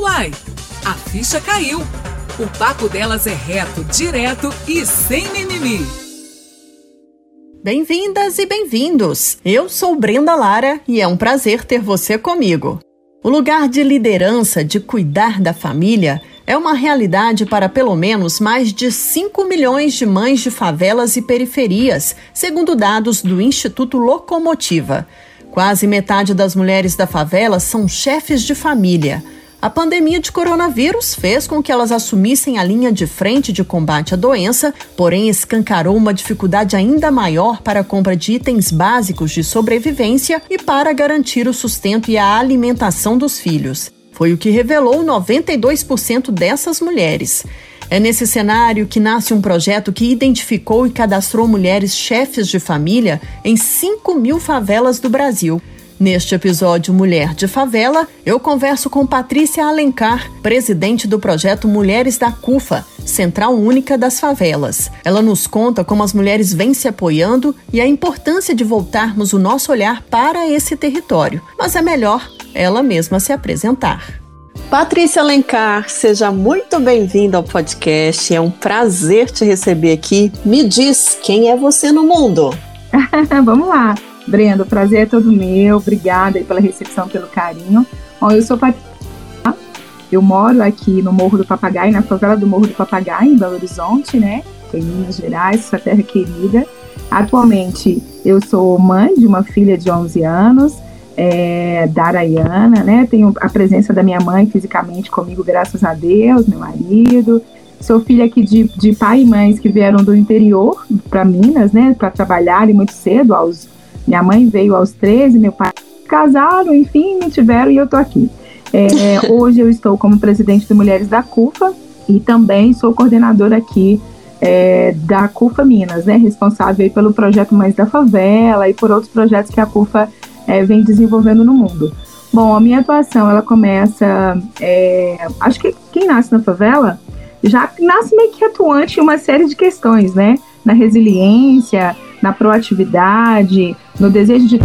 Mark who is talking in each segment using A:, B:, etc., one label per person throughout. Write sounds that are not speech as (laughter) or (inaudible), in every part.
A: Uai, a ficha caiu. O papo delas é reto, direto e sem mimimi.
B: Bem-vindas e bem-vindos! Eu sou Brenda Lara e é um prazer ter você comigo. O lugar de liderança, de cuidar da família, é uma realidade para pelo menos mais de 5 milhões de mães de favelas e periferias, segundo dados do Instituto Locomotiva. Quase metade das mulheres da favela são chefes de família. A pandemia de coronavírus fez com que elas assumissem a linha de frente de combate à doença, porém escancarou uma dificuldade ainda maior para a compra de itens básicos de sobrevivência e para garantir o sustento e a alimentação dos filhos. Foi o que revelou 92% dessas mulheres. É nesse cenário que nasce um projeto que identificou e cadastrou mulheres chefes de família em 5 mil favelas do Brasil. Neste episódio Mulher de Favela, eu converso com Patrícia Alencar, presidente do projeto Mulheres da CUFA, Central Única das Favelas. Ela nos conta como as mulheres vêm se apoiando e a importância de voltarmos o nosso olhar para esse território. Mas é melhor ela mesma se apresentar. Patrícia Alencar, seja muito bem-vinda ao podcast. É um prazer te receber aqui. Me diz quem é você no mundo. (laughs)
C: Vamos lá. Brenda, o prazer é todo meu. Obrigada pela recepção, pelo carinho. Bom, eu sou Patrícia. Eu moro aqui no Morro do Papagaio, na favela do Morro do Papagaio, em Belo Horizonte, né? Em Minas Gerais, sua terra querida. Atualmente, eu sou mãe de uma filha de 11 anos, é, Darayana, né? Tenho a presença da minha mãe fisicamente comigo, graças a Deus, meu marido. Sou filha aqui de, de pai e mães que vieram do interior para Minas, né? Para trabalharem muito cedo, aos minha mãe veio aos 13, meu pai casaram, enfim, me tiveram e eu tô aqui. É, hoje eu estou como presidente de Mulheres da CUFA e também sou coordenadora aqui é, da CUFA Minas, né, responsável pelo projeto Mães da Favela e por outros projetos que a CUFA é, vem desenvolvendo no mundo. Bom, a minha atuação ela começa, é, acho que quem nasce na favela já nasce meio que atuante em uma série de questões, né, na resiliência, na proatividade, no desejo de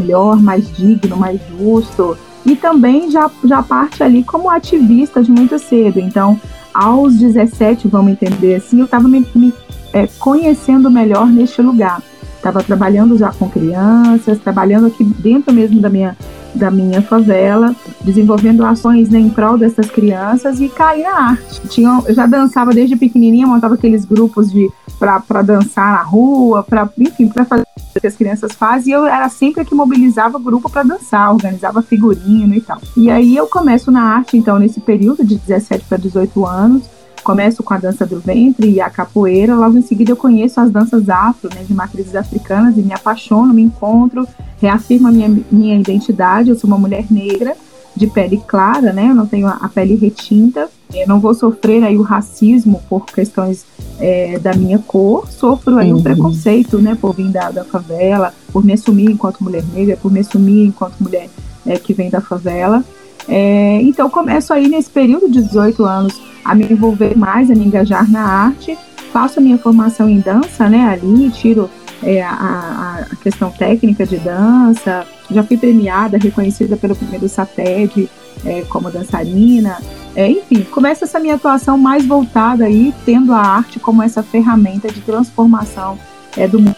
C: melhor, mais digno, mais justo. E também já, já parte ali como ativista de muito cedo. Então, aos 17, vamos entender assim, eu estava me, me é, conhecendo melhor neste lugar. Estava trabalhando já com crianças, trabalhando aqui dentro mesmo da minha, da minha favela, desenvolvendo ações né, em prol dessas crianças e caí na arte. Tinha, eu já dançava desde pequenininha, montava aqueles grupos de para dançar na rua, para enfim, para fazer o que as crianças fazem, e eu era sempre a que mobilizava o grupo para dançar, organizava figurino e tal. E aí eu começo na arte, então, nesse período de 17 para 18 anos, começo com a dança do ventre e a capoeira, logo em seguida eu conheço as danças afro, né, de matrizes africanas, e me apaixono, me encontro, reafirmo a minha, minha identidade, eu sou uma mulher negra, de pele clara, né? Eu não tenho a pele retinta. Eu não vou sofrer aí o racismo por questões é, da minha cor. Sofro aí uhum. o preconceito, né? Por vir da, da favela, por me assumir enquanto mulher negra, por me assumir enquanto mulher é, que vem da favela. É, então começo aí nesse período de 18 anos a me envolver mais, a me engajar na arte. Faço a minha formação em dança, né? Ali tiro é, a, a, questão técnica de dança. Já fui premiada, reconhecida pelo primeiro SATED é, como dançarina. É, enfim, começa essa minha atuação mais voltada aí, tendo a arte como essa ferramenta de transformação é, do mundo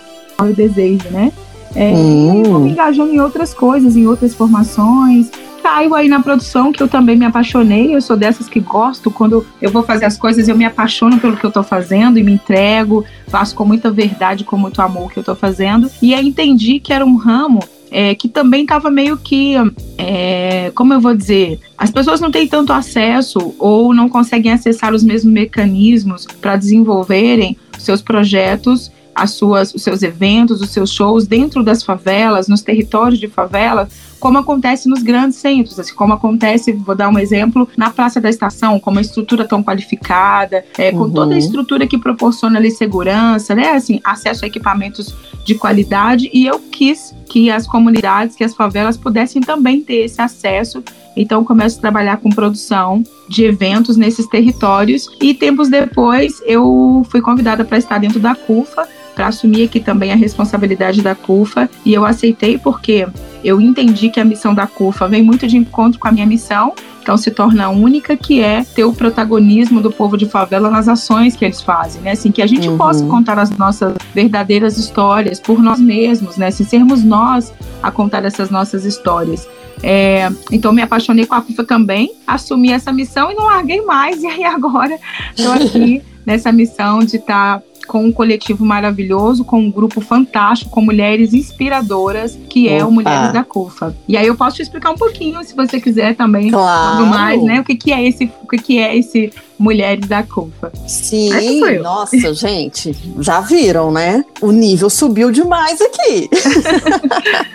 C: e desejo, né? É, E vou me engajando em outras coisas, em outras formações, caio aí na produção, que eu também me apaixonei. Eu sou dessas que gosto, quando eu vou fazer as coisas, eu me apaixono pelo que eu tô fazendo e me entrego, faço com muita verdade, com muito amor o que eu tô fazendo. E aí entendi que era um ramo é, que também estava meio que, é, como eu vou dizer, as pessoas não têm tanto acesso ou não conseguem acessar os mesmos mecanismos para desenvolverem seus projetos as suas, os seus eventos, os seus shows dentro das favelas, nos territórios de favela, como acontece nos grandes centros, assim, como acontece, vou dar um exemplo, na Praça da Estação, com uma estrutura tão qualificada, é, com uhum. toda a estrutura que proporciona ali segurança, né, assim, acesso a equipamentos de qualidade, e eu quis que as comunidades, que as favelas pudessem também ter esse acesso então começo a trabalhar com produção de eventos nesses territórios e tempos depois eu fui convidada para estar dentro da CUFA para assumir aqui também a responsabilidade da CUFA e eu aceitei porque eu entendi que a missão da CUFA vem muito de encontro com a minha missão, então se torna única, que é ter o protagonismo do povo de favela nas ações que eles fazem, né? Assim, que a gente uhum. possa contar as nossas verdadeiras histórias por nós mesmos, né? Se sermos nós a contar essas nossas histórias. É, então me apaixonei com a CUFA também, assumi essa missão e não larguei mais. (laughs) E aí agora estou aqui (laughs) nessa missão de estar tá com um coletivo maravilhoso, com um grupo fantástico, com mulheres inspiradoras, que Opa. é o Mulheres da CUFA. E aí eu posso te explicar um pouquinho, se você quiser também,
D: claro.
C: mais, né? O que, que é esse, o que, que é esse Mulheres da CUFA.
D: Sim, nossa, (laughs) gente, já viram, né? O nível subiu demais aqui.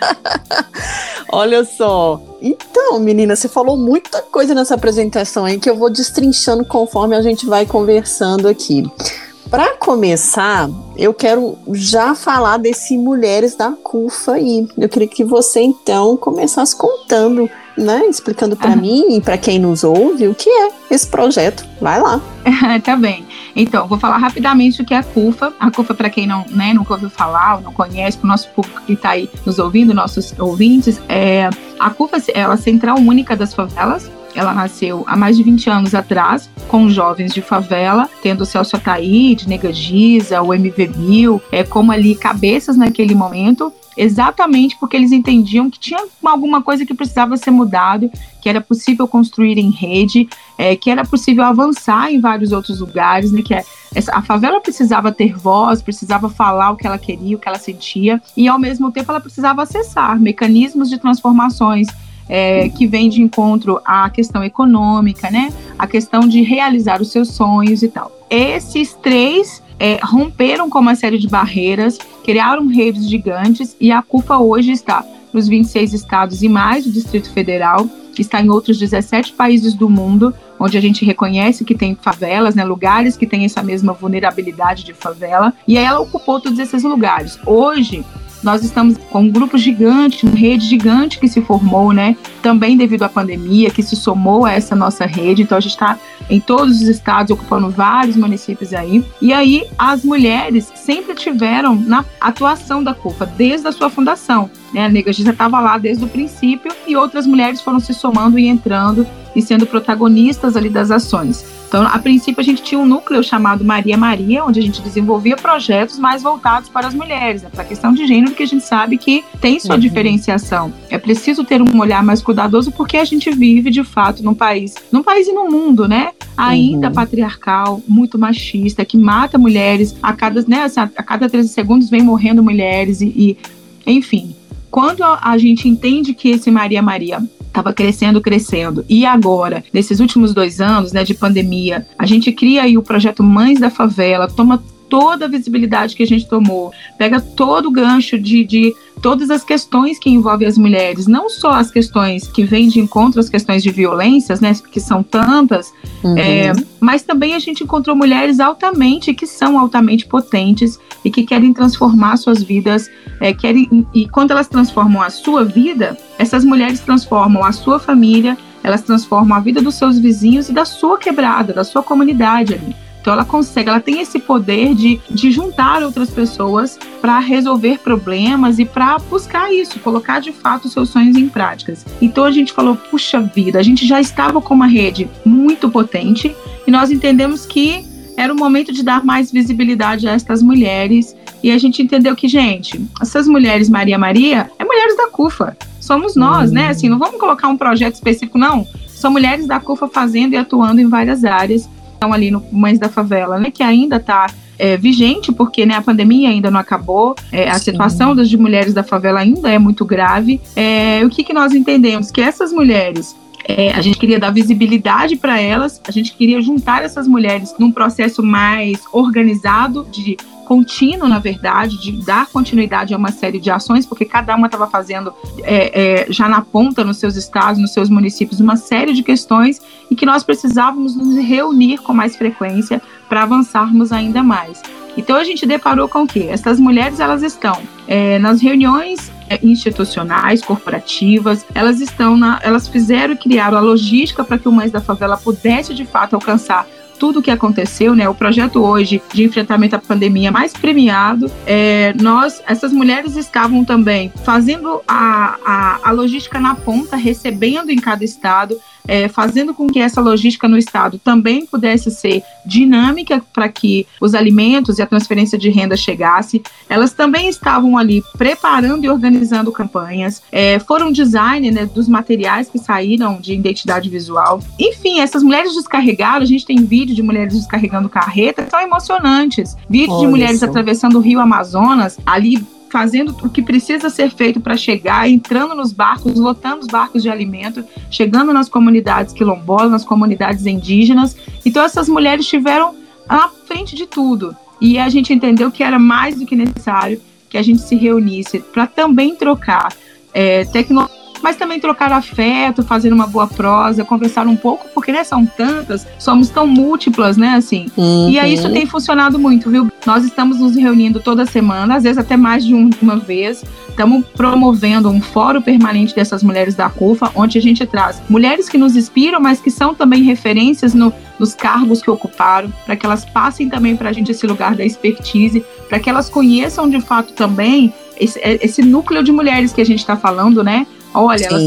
D: (laughs) Olha só. Então, menina, você falou muita coisa nessa apresentação aí que eu vou destrinchando conforme a gente vai conversando aqui. Para começar, eu quero já falar desse Mulheres da CUFA aí. Eu queria que você então começasse contando, né, explicando para mim e para quem nos ouve o que é esse projeto. Vai lá. (laughs)
C: tá bem. Então, vou falar rapidamente o que é a CUFA. A CUFA, para quem não, né, nunca ouviu falar ou não conhece, para o nosso público que está aí nos ouvindo, nossos ouvintes, é, a CUFA é a Central Única das Favelas, ela nasceu há mais de 20 anos atrás, com jovens de favela, tendo o Celso Ataíde, Nega Giza, o MV Bill, é, como ali cabeças naquele momento, exatamente porque eles entendiam que tinha alguma coisa que precisava ser mudado, que era possível construir em rede, é, que era possível avançar em vários outros lugares, né, que é, a favela precisava ter voz, precisava falar o que ela queria, o que ela sentia, e ao mesmo tempo ela precisava acessar mecanismos de transformações é, que vem de encontro à questão econômica, né? A questão de realizar os seus sonhos e tal. Esses três é, romperam com uma série de barreiras, criaram redes gigantes e a CUFA hoje está nos 26 estados e mais do Distrito Federal, está em outros 17 países do mundo, onde a gente reconhece que tem favelas, né, lugares que têm essa mesma vulnerabilidade de favela, e ela ocupou todos esses lugares. Hoje, nós estamos com um grupo gigante, uma rede gigante que se formou, né? Também devido à pandemia, que se somou a essa nossa rede. Então a gente está em todos os estados, ocupando vários municípios aí. E aí as mulheres sempre tiveram na atuação da CUFA, desde a sua fundação. Né? A Nega já estava lá desde o princípio e outras mulheres foram se somando e entrando e sendo protagonistas ali das ações. Então, a princípio, a gente tinha um núcleo chamado Maria Maria, onde a gente desenvolvia projetos mais voltados para as mulheres, né, para a questão de gênero, que a gente sabe que tem sua uhum. diferenciação. É preciso ter um olhar mais cuidadoso, porque a gente vive, de fato, num país, num país e num mundo, né? Ainda uhum. patriarcal, muito machista, que mata mulheres a cada, né, assim, a cada 13 segundos vem morrendo mulheres e, e enfim. Quando a, a gente entende que esse Maria Maria estava crescendo, crescendo. E agora, nesses últimos dois anos né, de pandemia, a gente cria aí o projeto Mães da Favela, toma toda a visibilidade que a gente tomou, pega todo o gancho de, de todas as questões que envolvem as mulheres, não só as questões que vêm de encontro às questões de violências, né, que são tantas, uhum. é, mas também a gente encontrou mulheres altamente, que são altamente potentes e que querem transformar suas vidas, é, querem, e quando elas transformam a sua vida, essas mulheres transformam a sua família, elas transformam a vida dos seus vizinhos e da sua quebrada, da sua comunidade ali. Então ela consegue, ela tem esse poder de, de juntar outras pessoas para resolver problemas e para buscar isso, colocar de fato seus sonhos em práticas. Então a gente falou, puxa vida, a gente já estava com uma rede muito potente e nós entendemos que era o momento de dar mais visibilidade a estas mulheres. E a gente entendeu que, gente, essas mulheres Maria Maria é mulheres da CUFA. Somos nós, né? Assim, não vamos colocar um projeto específico, não. São mulheres da CUFA fazendo e atuando em várias áreas estão ali no Mães da Favela, né, que ainda está é, vigente, porque né, a pandemia ainda não acabou, é, a Sim. situação das mulheres da favela ainda é muito grave. É, o que, que nós entendemos? Que essas mulheres é, a gente queria dar visibilidade para elas, a gente queria juntar essas mulheres num processo mais organizado de contínuo, na verdade, de dar continuidade a uma série de ações, porque cada uma estava fazendo é, é, já na ponta nos seus estados, nos seus municípios, uma série de questões e que nós precisávamos nos reunir com mais frequência para avançarmos ainda mais. Então a gente deparou com o quê? Essas mulheres elas estão é, nas reuniões é, institucionais, corporativas, elas estão na, elas fizeram e criaram a logística para que o Mães da Favela pudesse de fato alcançar tudo o que aconteceu, né? O projeto hoje de enfrentamento à pandemia mais premiado, é, nós, essas mulheres estavam também fazendo a, a, a logística na ponta, recebendo em cada estado, é, fazendo com que essa logística no Estado também pudesse ser dinâmica para que os alimentos e a transferência de renda chegasse. Elas também estavam ali preparando e organizando campanhas, é, foram design né, dos materiais que saíram de identidade visual. Enfim, essas mulheres descarregadas, a gente tem vídeo de mulheres descarregando carreta, são emocionantes. Vídeo Olha de mulheres isso. atravessando o rio Amazonas, ali fazendo o que precisa ser feito para chegar, entrando nos barcos, lotando os barcos de alimento, chegando nas comunidades quilombolas, nas comunidades indígenas. Então essas mulheres estiveram à frente de tudo. E a gente entendeu que era mais do que necessário que a gente se reunisse para também trocar é, tecnologia mas também trocar afeto, fazer uma boa prosa, conversar um pouco, porque né, são tantas, somos tão múltiplas, né, assim. Uhum. E aí isso tem funcionado muito, viu? Nós estamos nos reunindo toda semana, às vezes até mais de um, uma vez. Estamos promovendo um fórum permanente dessas mulheres da CUFA, onde a gente traz mulheres que nos inspiram, mas que são também referências no, nos cargos que ocuparam, para que elas passem também para a gente esse lugar da expertise, para que elas conheçam de fato também esse, esse núcleo de mulheres que a gente está falando, né? Olha, elas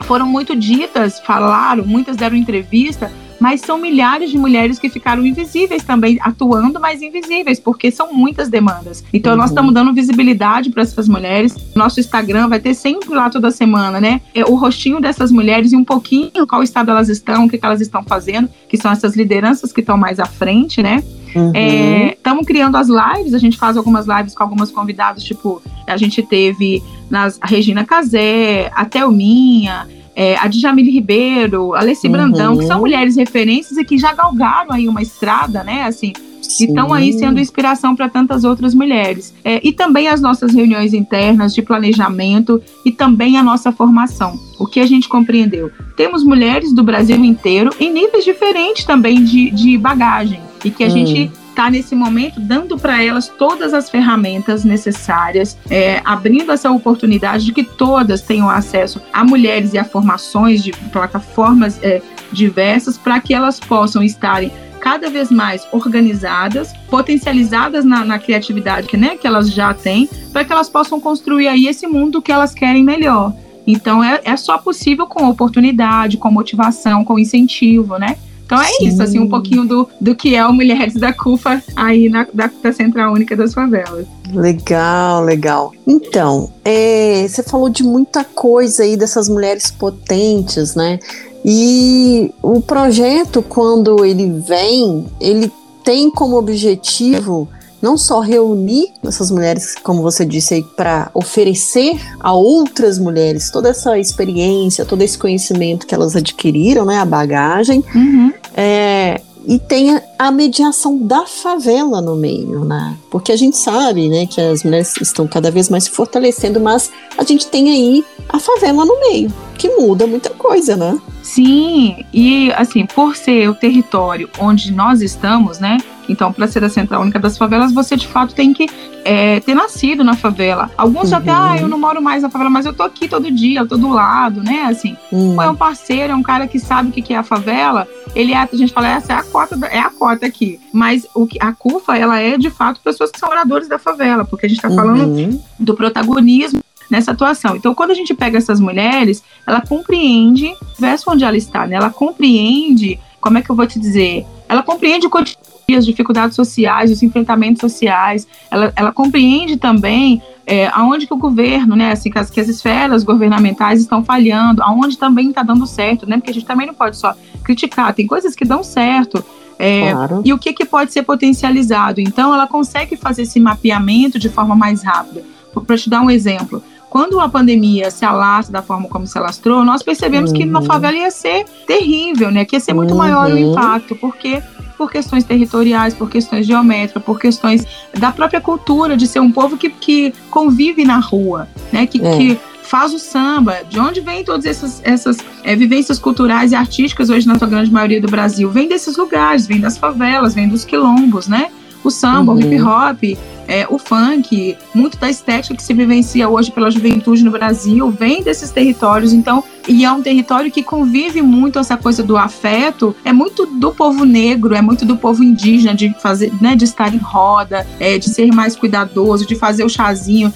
C: foram muito ditas, falaram, muitas deram entrevista, mas são milhares de mulheres que ficaram invisíveis também, atuando, mas invisíveis, porque são muitas demandas. Então, uhum. nós estamos dando visibilidade para essas mulheres. Nosso Instagram vai ter sempre lá toda semana, né? É o rostinho dessas mulheres e um pouquinho qual estado elas estão, o que, que elas estão fazendo, que são essas lideranças que estão mais à frente, né? Estamos uhum. é, criando as lives, a gente faz algumas lives com algumas convidadas, tipo, a gente teve nas, a Regina Casé, a Thelminha, é, a Djamile Ribeiro, a Alessi uhum. Brandão, que são mulheres referências e que já galgaram aí uma estrada, né, assim, Sim. e estão aí sendo inspiração para tantas outras mulheres. É, e também as nossas reuniões internas de planejamento e também a nossa formação. O que a gente compreendeu? Temos mulheres do Brasil inteiro em níveis diferentes também de, de bagagem e que a hum. gente está nesse momento dando para elas todas as ferramentas necessárias, é, abrindo essa oportunidade de que todas tenham acesso a mulheres e a formações de plataformas é, diversas para que elas possam estarem cada vez mais organizadas, potencializadas na, na criatividade que, né, que elas já têm, para que elas possam construir aí esse mundo que elas querem melhor. Então é, é só possível com oportunidade, com motivação, com incentivo, né? Então é Sim. isso, assim, um pouquinho do, do que é o Mulheres da CUFA aí na, da, da Central Única das Favelas.
D: Legal, legal. Então, é, você falou de muita coisa aí dessas mulheres potentes, né? E o projeto, quando ele vem, ele tem como objetivo não só reunir essas mulheres, como você disse aí, para oferecer a outras mulheres toda essa experiência, todo esse conhecimento que elas adquiriram, né, a bagagem, uhum. é, e tem a mediação da favela no meio, né? Porque a gente sabe, né, que as mulheres estão cada vez mais se fortalecendo, mas a gente tem aí a favela no meio, que muda muita coisa, né?
C: Sim, e assim, por ser o território onde nós estamos, né? Então, para ser a Central Única das Favelas, você de fato tem que é, ter nascido na favela. Alguns uhum. até, ah, eu não moro mais na favela, mas eu tô aqui todo dia, eu tô do lado, né? Assim, uhum. é um parceiro, é um cara que sabe o que é a favela. Ele é, a gente fala, essa é a cota, é a cota aqui. Mas o que a CUFA, ela é de fato pessoas que são moradores da favela, porque a gente tá falando uhum. do protagonismo nessa atuação. Então, quando a gente pega essas mulheres, ela compreende o verso onde ela está, né? Ela compreende, como é que eu vou te dizer? Ela compreende o cotidiano as dificuldades sociais, os enfrentamentos sociais, ela, ela compreende também é, aonde que o governo, né, assim, que as, que as esferas governamentais estão falhando, aonde também está dando certo, né, porque a gente também não pode só criticar, tem coisas que dão certo, é, claro. e o que, que pode ser potencializado. Então, ela consegue fazer esse mapeamento de forma mais rápida. Para te dar um exemplo, quando a pandemia se alastra da forma como se alastrou, nós percebemos uhum. que na favela ia ser terrível, né? Que ia ser muito uhum. maior o impacto, porque por questões territoriais, por questões geométricas, por questões da própria cultura, de ser um povo que, que convive na rua, né? Que, é. que faz o samba. De onde vem todas essas, essas é, vivências culturais e artísticas hoje na sua grande maioria do Brasil? Vem desses lugares, vem das favelas, vem dos quilombos, né? O samba, uhum. o hip hop, é, o funk, muito da estética que se vivencia hoje pela juventude no Brasil vem desses territórios. Então, e é um território que convive muito essa coisa do afeto, é muito do povo negro, é muito do povo indígena de fazer, né, de estar em roda, é, de ser mais cuidadoso, de fazer o chazinho.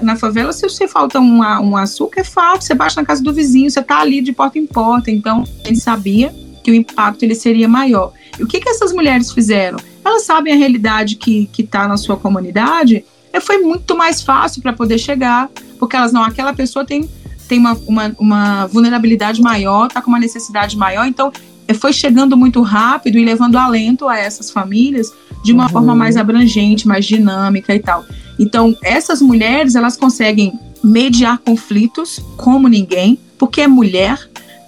C: na favela, se você falta um, um açúcar, é fácil, você baixa na casa do vizinho, você tá ali de porta em porta. Então, a gente sabia que o impacto ele seria maior. E o que, que essas mulheres fizeram? Elas sabem a realidade que está na sua comunidade, e foi muito mais fácil para poder chegar, porque elas não, aquela pessoa tem, tem uma, uma, uma vulnerabilidade maior, está com uma necessidade maior, então é, foi chegando muito rápido e levando alento a essas famílias de uma uhum. forma mais abrangente, mais dinâmica e tal. Então, essas mulheres, elas conseguem mediar conflitos como ninguém, porque é mulher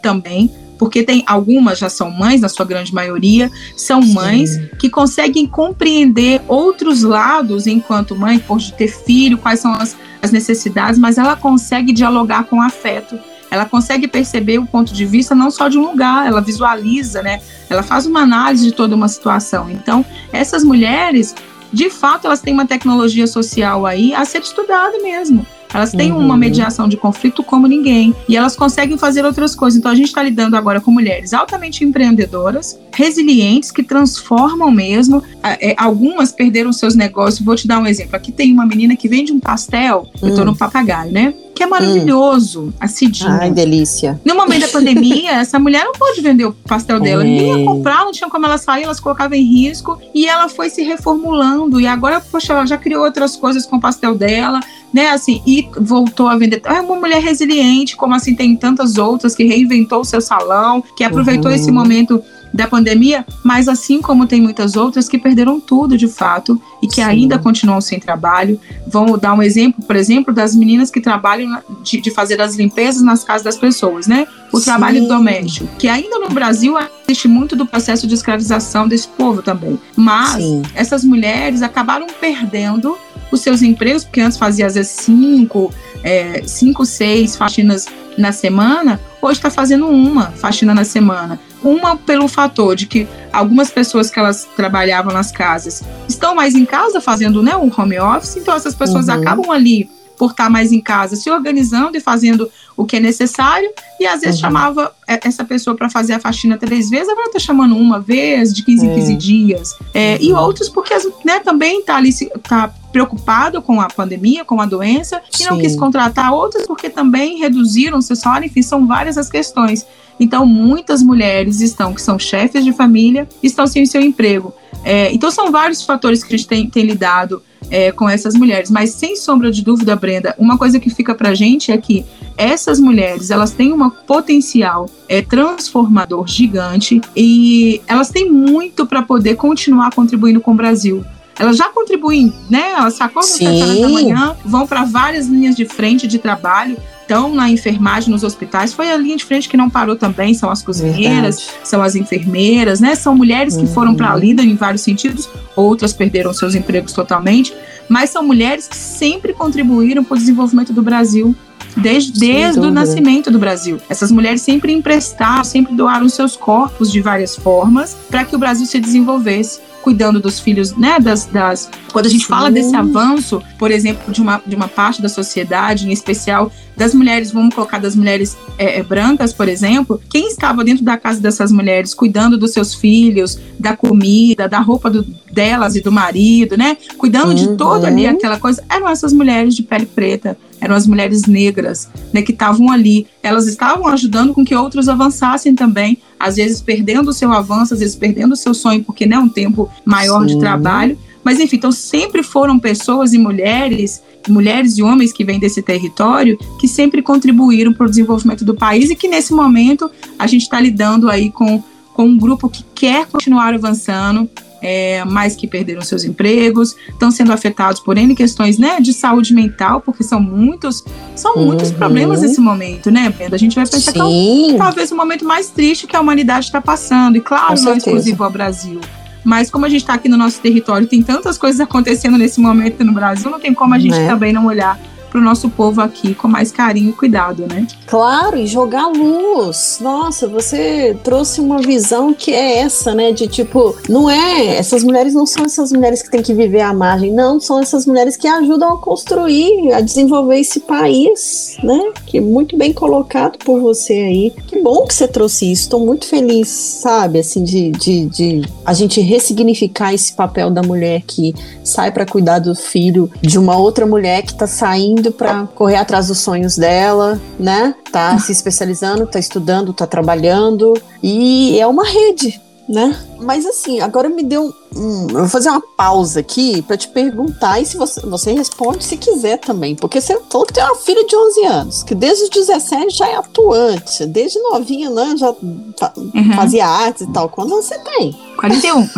C: também, porque tem algumas já são mães, na sua grande maioria, são mães Sim. que conseguem compreender outros lados enquanto mãe, por de ter filho, quais são as, as necessidades, mas ela consegue dialogar com afeto. Ela consegue perceber o ponto de vista não só de um lugar, ela visualiza, né? Ela faz uma análise de toda uma situação. Então, essas mulheres, de fato, elas têm uma tecnologia social aí a ser estudada mesmo. Elas têm uhum. uma mediação de conflito como ninguém. E elas conseguem fazer outras coisas. Então a gente está lidando agora com mulheres altamente empreendedoras, resilientes, que transformam mesmo. É, algumas perderam seus negócios. Vou te dar um exemplo. Aqui tem uma menina que vende um pastel. Eu estou hum. no papagaio, né? Que é maravilhoso, hum. a Cidinha.
D: Ai, delícia.
C: No momento da pandemia, (laughs) essa mulher não pôde vender o pastel dela. É. Ninguém ia comprar, não tinha como ela sair, elas colocavam em risco. E ela foi se reformulando. E agora, poxa, ela já criou outras coisas com o pastel dela, né? Assim, e voltou a vender. É uma mulher resiliente, como assim tem tantas outras que reinventou o seu salão, que aproveitou uhum. esse momento da pandemia, mas assim como tem muitas outras que perderam tudo de fato e que Sim. ainda continuam sem trabalho. Vamos dar um exemplo, por exemplo, das meninas que trabalham de, de fazer as limpezas nas casas das pessoas, né? O Sim. trabalho doméstico, que ainda no Brasil existe muito do processo de escravização desse povo também. Mas Sim. essas mulheres acabaram perdendo os seus empregos, porque antes fazia às vezes cinco, é, cinco, seis faxinas na semana, hoje está fazendo uma faxina na semana. Uma pelo fator de que algumas pessoas que elas trabalhavam nas casas estão mais em casa fazendo né, um home office, então essas pessoas uhum. acabam ali por estar mais em casa, se organizando e fazendo o que é necessário, e às vezes uhum. chamava essa pessoa para fazer a faxina três vezes, agora está chamando uma vez, de 15 em 15 é. dias. É, uhum. E outros porque né, também está ali tá preocupado com a pandemia, com a doença, e Sim. não quis contratar outras porque também reduziram seu salário, enfim, são várias as questões. Então, muitas mulheres estão, que são chefes de família, estão sem o seu emprego. É, então, são vários fatores que a gente tem, tem lidado é, com essas mulheres. Mas sem sombra de dúvida, Brenda, uma coisa que fica para a gente é que essas mulheres elas têm um potencial é, transformador gigante e elas têm muito para poder continuar contribuindo com o Brasil. Elas já contribuem, né? Elas acordam às da manhã, vão para várias linhas de frente de trabalho estão na enfermagem nos hospitais, foi a linha de frente que não parou também, são as cozinheiras, Verdade. são as enfermeiras, né? São mulheres que uhum. foram para a lida em vários sentidos, outras perderam seus empregos totalmente, mas são mulheres que sempre contribuíram para o desenvolvimento do Brasil. Desde, desde o nascimento do Brasil. Essas mulheres sempre emprestaram, sempre doaram seus corpos de várias formas para que o Brasil se desenvolvesse cuidando dos filhos, né? Das, das... Quando a gente Sim. fala desse avanço, por exemplo, de uma, de uma parte da sociedade, em especial das mulheres, vamos colocar das mulheres é, é, brancas, por exemplo, quem estava dentro da casa dessas mulheres, cuidando dos seus filhos, da comida, da roupa do, delas e do marido, né? Cuidando uhum. de todo ali aquela coisa, eram essas mulheres de pele preta, eram as mulheres negras, né, que estavam ali. Elas estavam ajudando com que outros avançassem também, às vezes perdendo o seu avanço, às vezes perdendo o seu sonho, porque não é um tempo maior Sim. de trabalho. Mas enfim, então sempre foram pessoas e mulheres, mulheres e homens que vêm desse território, que sempre contribuíram para o desenvolvimento do país e que nesse momento a gente está lidando aí com, com um grupo que quer continuar avançando, é, mais que perderam seus empregos, estão sendo afetados por N questões né, de saúde mental, porque são muitos, são uhum. muitos problemas nesse momento, né, Brenda? A gente vai pensar Sim. que é um, talvez o momento mais triste que a humanidade está passando, e claro, não é exclusivo ao Brasil. Mas como a gente está aqui no nosso território, tem tantas coisas acontecendo nesse momento no Brasil, não tem como a gente é. também não olhar para o nosso povo aqui com mais carinho e cuidado, né?
D: Claro, e jogar luz. Nossa, você trouxe uma visão que é essa, né? De tipo, não é. Essas mulheres não são essas mulheres que têm que viver à margem, não. São essas mulheres que ajudam a construir, a desenvolver esse país, né? Que é muito bem colocado por você aí. Que bom que você trouxe isso. Estou muito feliz, sabe? Assim, de, de, de a gente ressignificar esse papel da mulher que sai para cuidar do filho de uma outra mulher que tá saindo para correr atrás dos sonhos dela, né? Tá se especializando, tá estudando, tá trabalhando e é uma rede, né? Mas assim, agora me deu um, eu vou fazer uma pausa aqui para te perguntar e se você, você responde se quiser também, porque você falou que tem uma filha de 11 anos, que desde os 17 já é atuante, desde novinha, né, já uhum. fazia artes e tal. Quando você tem?
C: 41.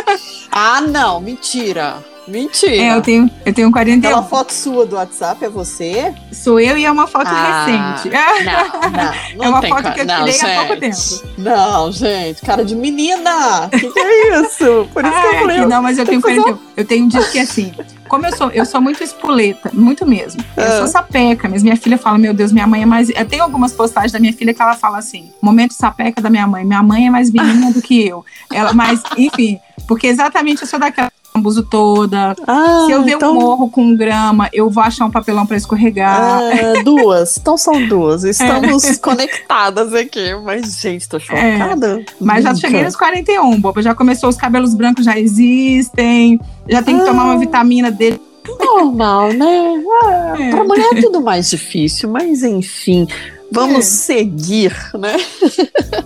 C: (laughs)
D: ah, não, mentira. Mentira.
C: É, eu tenho, eu tenho 41.
D: Aquela foto sua do WhatsApp é você?
C: Sou eu e é uma foto ah, recente.
D: Não, não, (laughs) não
C: É uma foto que eu não, tirei gente. há pouco tempo.
D: Não, gente, cara de menina. O (laughs) que, que, é isso? Por isso ah, que eu
C: é falei. Não, mas eu tenho 41. Eu tenho um dia que é assim. Como eu sou, eu sou muito espoleta, muito mesmo. Eu ah. sou sapeca, mas minha filha fala, meu Deus, minha mãe é mais. Eu tenho algumas postagens da minha filha que ela fala assim: momento sapeca da minha mãe. Minha mãe é mais menina do que eu. Ela, mas, enfim, porque exatamente eu sou daquela bambuzo toda. Ah, Se eu ver então... um morro com grama, eu vou achar um papelão para escorregar.
D: Ah, (laughs) duas. Então são duas. Estamos é. conectadas aqui. Mas, gente, tô chocada.
C: É. Mas já cheguei nos 41, boba. Já começou, os cabelos brancos já existem. Já tem que ah. tomar uma vitamina dele.
D: Normal, né? Ah, (laughs) é. Pra mulher é tudo mais difícil, mas enfim. Vamos é. seguir, né?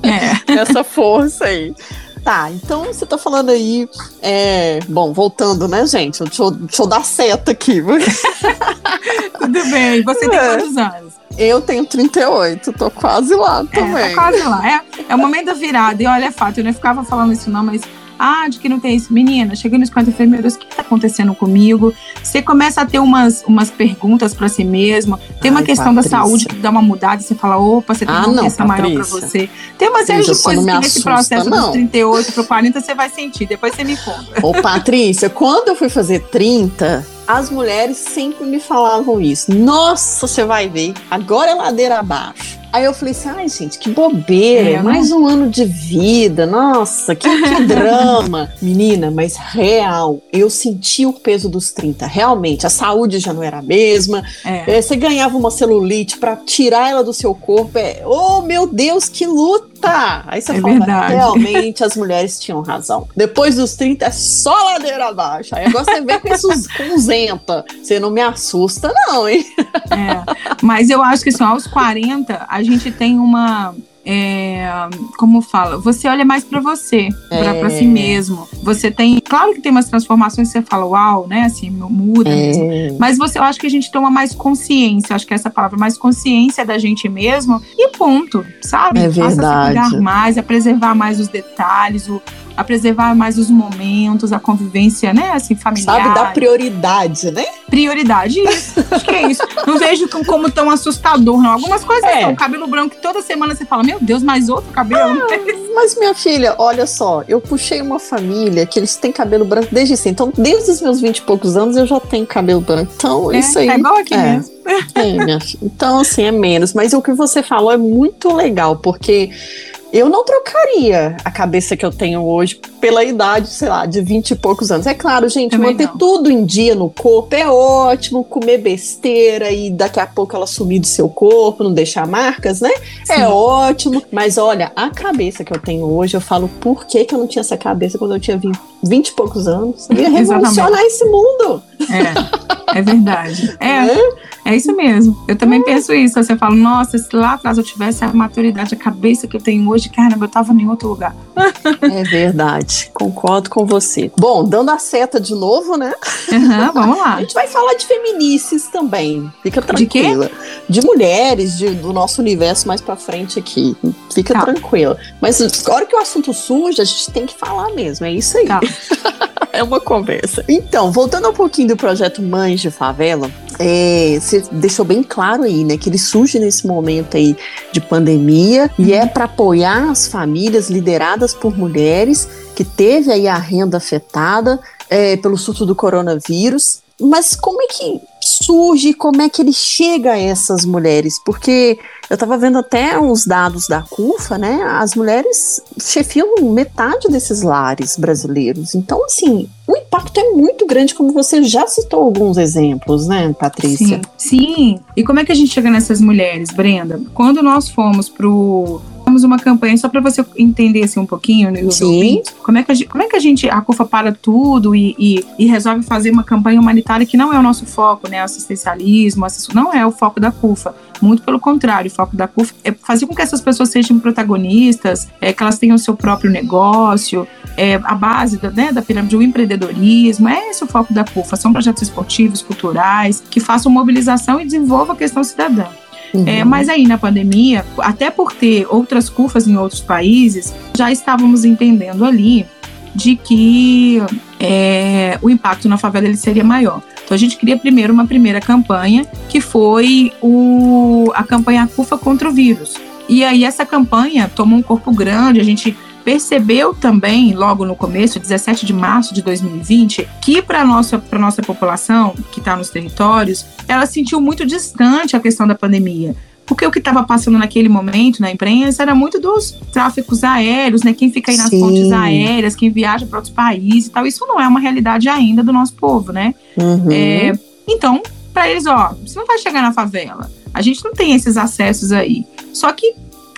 D: É. (laughs) Essa força aí. Tá, então você tá falando aí. É, bom, voltando, né, gente? Deixa eu, deixa eu dar seta aqui. (laughs)
C: Tudo bem. Você tem é. quantos anos?
D: Eu tenho 38, tô quase lá também.
C: É, tá quase lá. É, é o momento da virada. E olha, é fato, eu não ficava falando isso, não, mas ah, de que não tem isso. Menina, chega nos 40 enfermeiros, o que está acontecendo comigo? Você começa a ter umas, umas perguntas para si mesmo. Tem uma Ai, questão Patrícia. da saúde que dá uma mudada você fala, opa, você tem ah, uma doença maior para você. Tem uma série de coisas que assusta, nesse processo não. dos 38 para 40 você vai sentir. Depois você me conta.
D: Ô, Patrícia, quando eu fui fazer 30, as mulheres sempre me falavam isso. Nossa, você vai ver, agora é ladeira abaixo. Aí eu falei assim, ai gente, que bobeira, é, mais um ano de vida, nossa, que, que (laughs) drama. Menina, mas real, eu senti o peso dos 30, realmente, a saúde já não era a mesma, é. É, você ganhava uma celulite para tirar ela do seu corpo, é, oh meu Deus, que luta! Aí você
C: é
D: fala,
C: verdade.
D: realmente as mulheres tinham razão. Depois dos 30 é só ladeira abaixo. Aí agora você vê com esses com zenta. Você não me assusta, não, hein?
C: É, mas eu acho que assim, aos 40, a gente tem uma é, como fala, você olha mais para você, é. para si mesmo. Você tem, claro que tem umas transformações que você fala, uau, né? Assim, muda é. mesmo. Mas você, eu acho que a gente toma mais consciência, acho que essa palavra, mais consciência da gente mesmo e ponto, sabe?
D: É verdade.
C: a se cuidar mais, a preservar mais os detalhes, o, a preservar mais os momentos, a convivência, né, assim, familiar.
D: Sabe, dar prioridade, né?
C: Prioridade, isso. Acho que é isso. Não vejo como tão assustador, não. Algumas coisas é. são cabelo branco que toda semana você fala, meu Deus, mais outro cabelo. Ah,
D: mas minha filha, olha só, eu puxei uma família que eles têm cabelo branco desde sempre. Então, desde os meus 20 e poucos anos eu já tenho cabelo branco. Então,
C: é,
D: isso aí.
C: É igual aqui é. mesmo.
D: É, minha filha. Então, assim, é menos. Mas o que você falou é muito legal, porque eu não trocaria a cabeça que eu tenho hoje pela idade, sei lá, de 20 e poucos anos. É claro, gente, Também manter não. tudo em dia no corpo é ótimo, comer besteira e daqui a pouco ela sumir do seu corpo, não deixar marcas, né? É Sim. É ótimo. Mas olha, a cabeça que eu tenho hoje, eu falo por que, que eu não tinha essa cabeça quando eu tinha 20, 20 e poucos anos. Ia (laughs) revolucionar esse mundo.
C: É, é verdade. (laughs) É. é. É isso mesmo. Eu também penso isso. Você fala, nossa, se lá atrás eu tivesse a maturidade, a cabeça que eu tenho hoje, caramba, eu tava em outro lugar.
D: É verdade. Concordo com você. Bom, dando a seta de novo, né?
C: Uhum, vamos lá. (laughs)
D: A gente vai falar de feminices também. Fica tranquila. De quê? De mulheres de, do nosso universo mais pra frente aqui. Fica tá. tranquila. Mas agora que o assunto surge, a gente tem que falar mesmo. É isso aí. Tá. (laughs) é uma conversa. Então, voltando um pouquinho do projeto Mães de Favela, é, você deixou bem claro aí, né, que ele surge nesse momento aí de pandemia e é para apoiar as famílias lideradas por mulheres que teve aí a renda afetada é, pelo surto do coronavírus. Mas como é que surge, como é que ele chega a essas mulheres? Porque eu estava vendo até os dados da CUFA, né? As mulheres chefiam metade desses lares brasileiros. Então, assim, o impacto é muito grande, como você já citou alguns exemplos, né, Patrícia?
C: Sim, sim. E como é que a gente chega nessas mulheres, Brenda? Quando nós fomos pro uma campanha só para você entender assim, um pouquinho, né,
D: Sim.
C: como é que a gente, como é que a gente a CUFA para tudo e, e, e, resolve fazer uma campanha humanitária que não é o nosso foco, né, assistencialismo, não é o foco da CUFA. Muito pelo contrário, o foco da CUFA é fazer com que essas pessoas sejam protagonistas, é, que elas tenham o seu próprio negócio, é, a base da, né, da pirâmide do empreendedorismo, é esse o foco da CUFA. São projetos esportivos, culturais, que façam mobilização e desenvolvam a questão cidadã. Uhum. É, mas aí na pandemia, até por ter outras CUFAs em outros países, já estávamos entendendo ali de que é, o impacto na favela ele seria maior. Então a gente cria primeiro uma primeira campanha, que foi o, a campanha CUFA contra o vírus. E aí essa campanha tomou um corpo grande, a gente percebeu também, logo no começo, 17 de março de 2020, que para a nossa, nossa população que está nos territórios, ela sentiu muito distante a questão da pandemia. Porque o que estava passando naquele momento na imprensa era muito dos tráficos aéreos, né? Quem fica aí nas Sim. pontes aéreas, quem viaja para outros países e tal. Isso não é uma realidade ainda do nosso povo, né?
D: Uhum.
C: É, então, para eles, ó, você não vai chegar na favela. A gente não tem esses acessos aí. Só que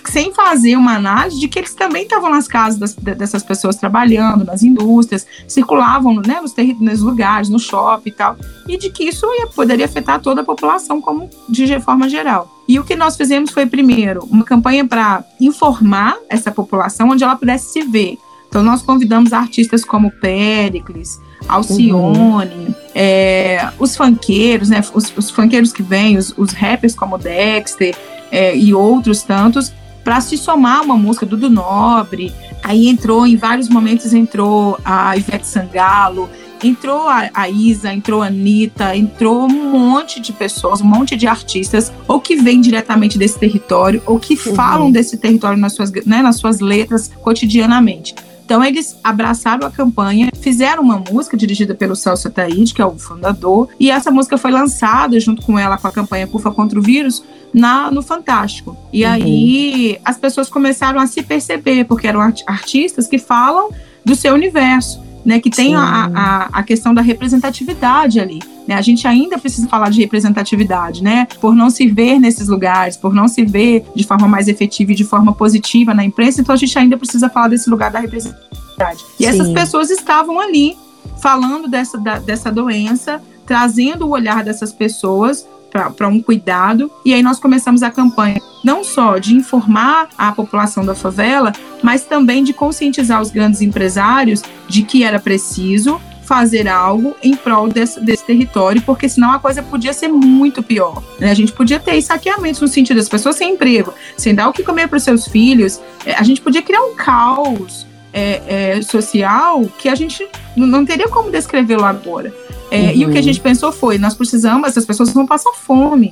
C: sem fazer uma análise de que eles também estavam nas casas das, dessas pessoas trabalhando, nas indústrias, circulavam né, nos, nos lugares, no shopping e tal, e de que isso ia, poderia afetar toda a população como de forma geral. E o que nós fizemos foi, primeiro, uma campanha para informar essa população onde ela pudesse se ver. Então, nós convidamos artistas como Pericles, Alcione, uhum. é, os funkeiros, né, os, os funkeiros que vêm, os, os rappers como Dexter é, e outros tantos, para se somar uma música do Nobre. Aí entrou, em vários momentos, entrou a Ivete Sangalo, entrou a, a Isa, entrou a Anitta, entrou um monte de pessoas, um monte de artistas, ou que vêm diretamente desse território, ou que uhum. falam desse território nas suas, né, nas suas letras cotidianamente. Então eles abraçaram a campanha, fizeram uma música dirigida pelo Celso Ataíde, que é o fundador, e essa música foi lançada junto com ela com a campanha Cufa contra o Vírus na no Fantástico. E uhum. aí as pessoas começaram a se perceber, porque eram artistas que falam do seu universo. Né, que tem a, a, a, questão da representatividade ali. Né? A gente ainda precisa falar de representatividade, né? Por não se ver nesses lugares, por não se ver de forma mais efetiva e de forma positiva na imprensa, então a gente ainda precisa falar desse lugar da representatividade. E Sim. essas pessoas estavam ali falando dessa, da, dessa doença, trazendo o olhar dessas pessoas para um cuidado. E aí nós começamos a campanha não só de informar a população da favela, mas também de conscientizar os grandes empresários de que era preciso fazer algo em prol desse, desse, território, porque senão a coisa podia ser muito pior. Né? A gente podia ter saqueamentos no sentido das pessoas sem emprego, sem dar o que comer para os seus filhos. É, a gente podia criar um caos é, é, social que a gente não teria como descrevê-lo agora. É, uhum. E o que a uhum. gente pensou foi: nós precisamos, essas pessoas vão passar fome.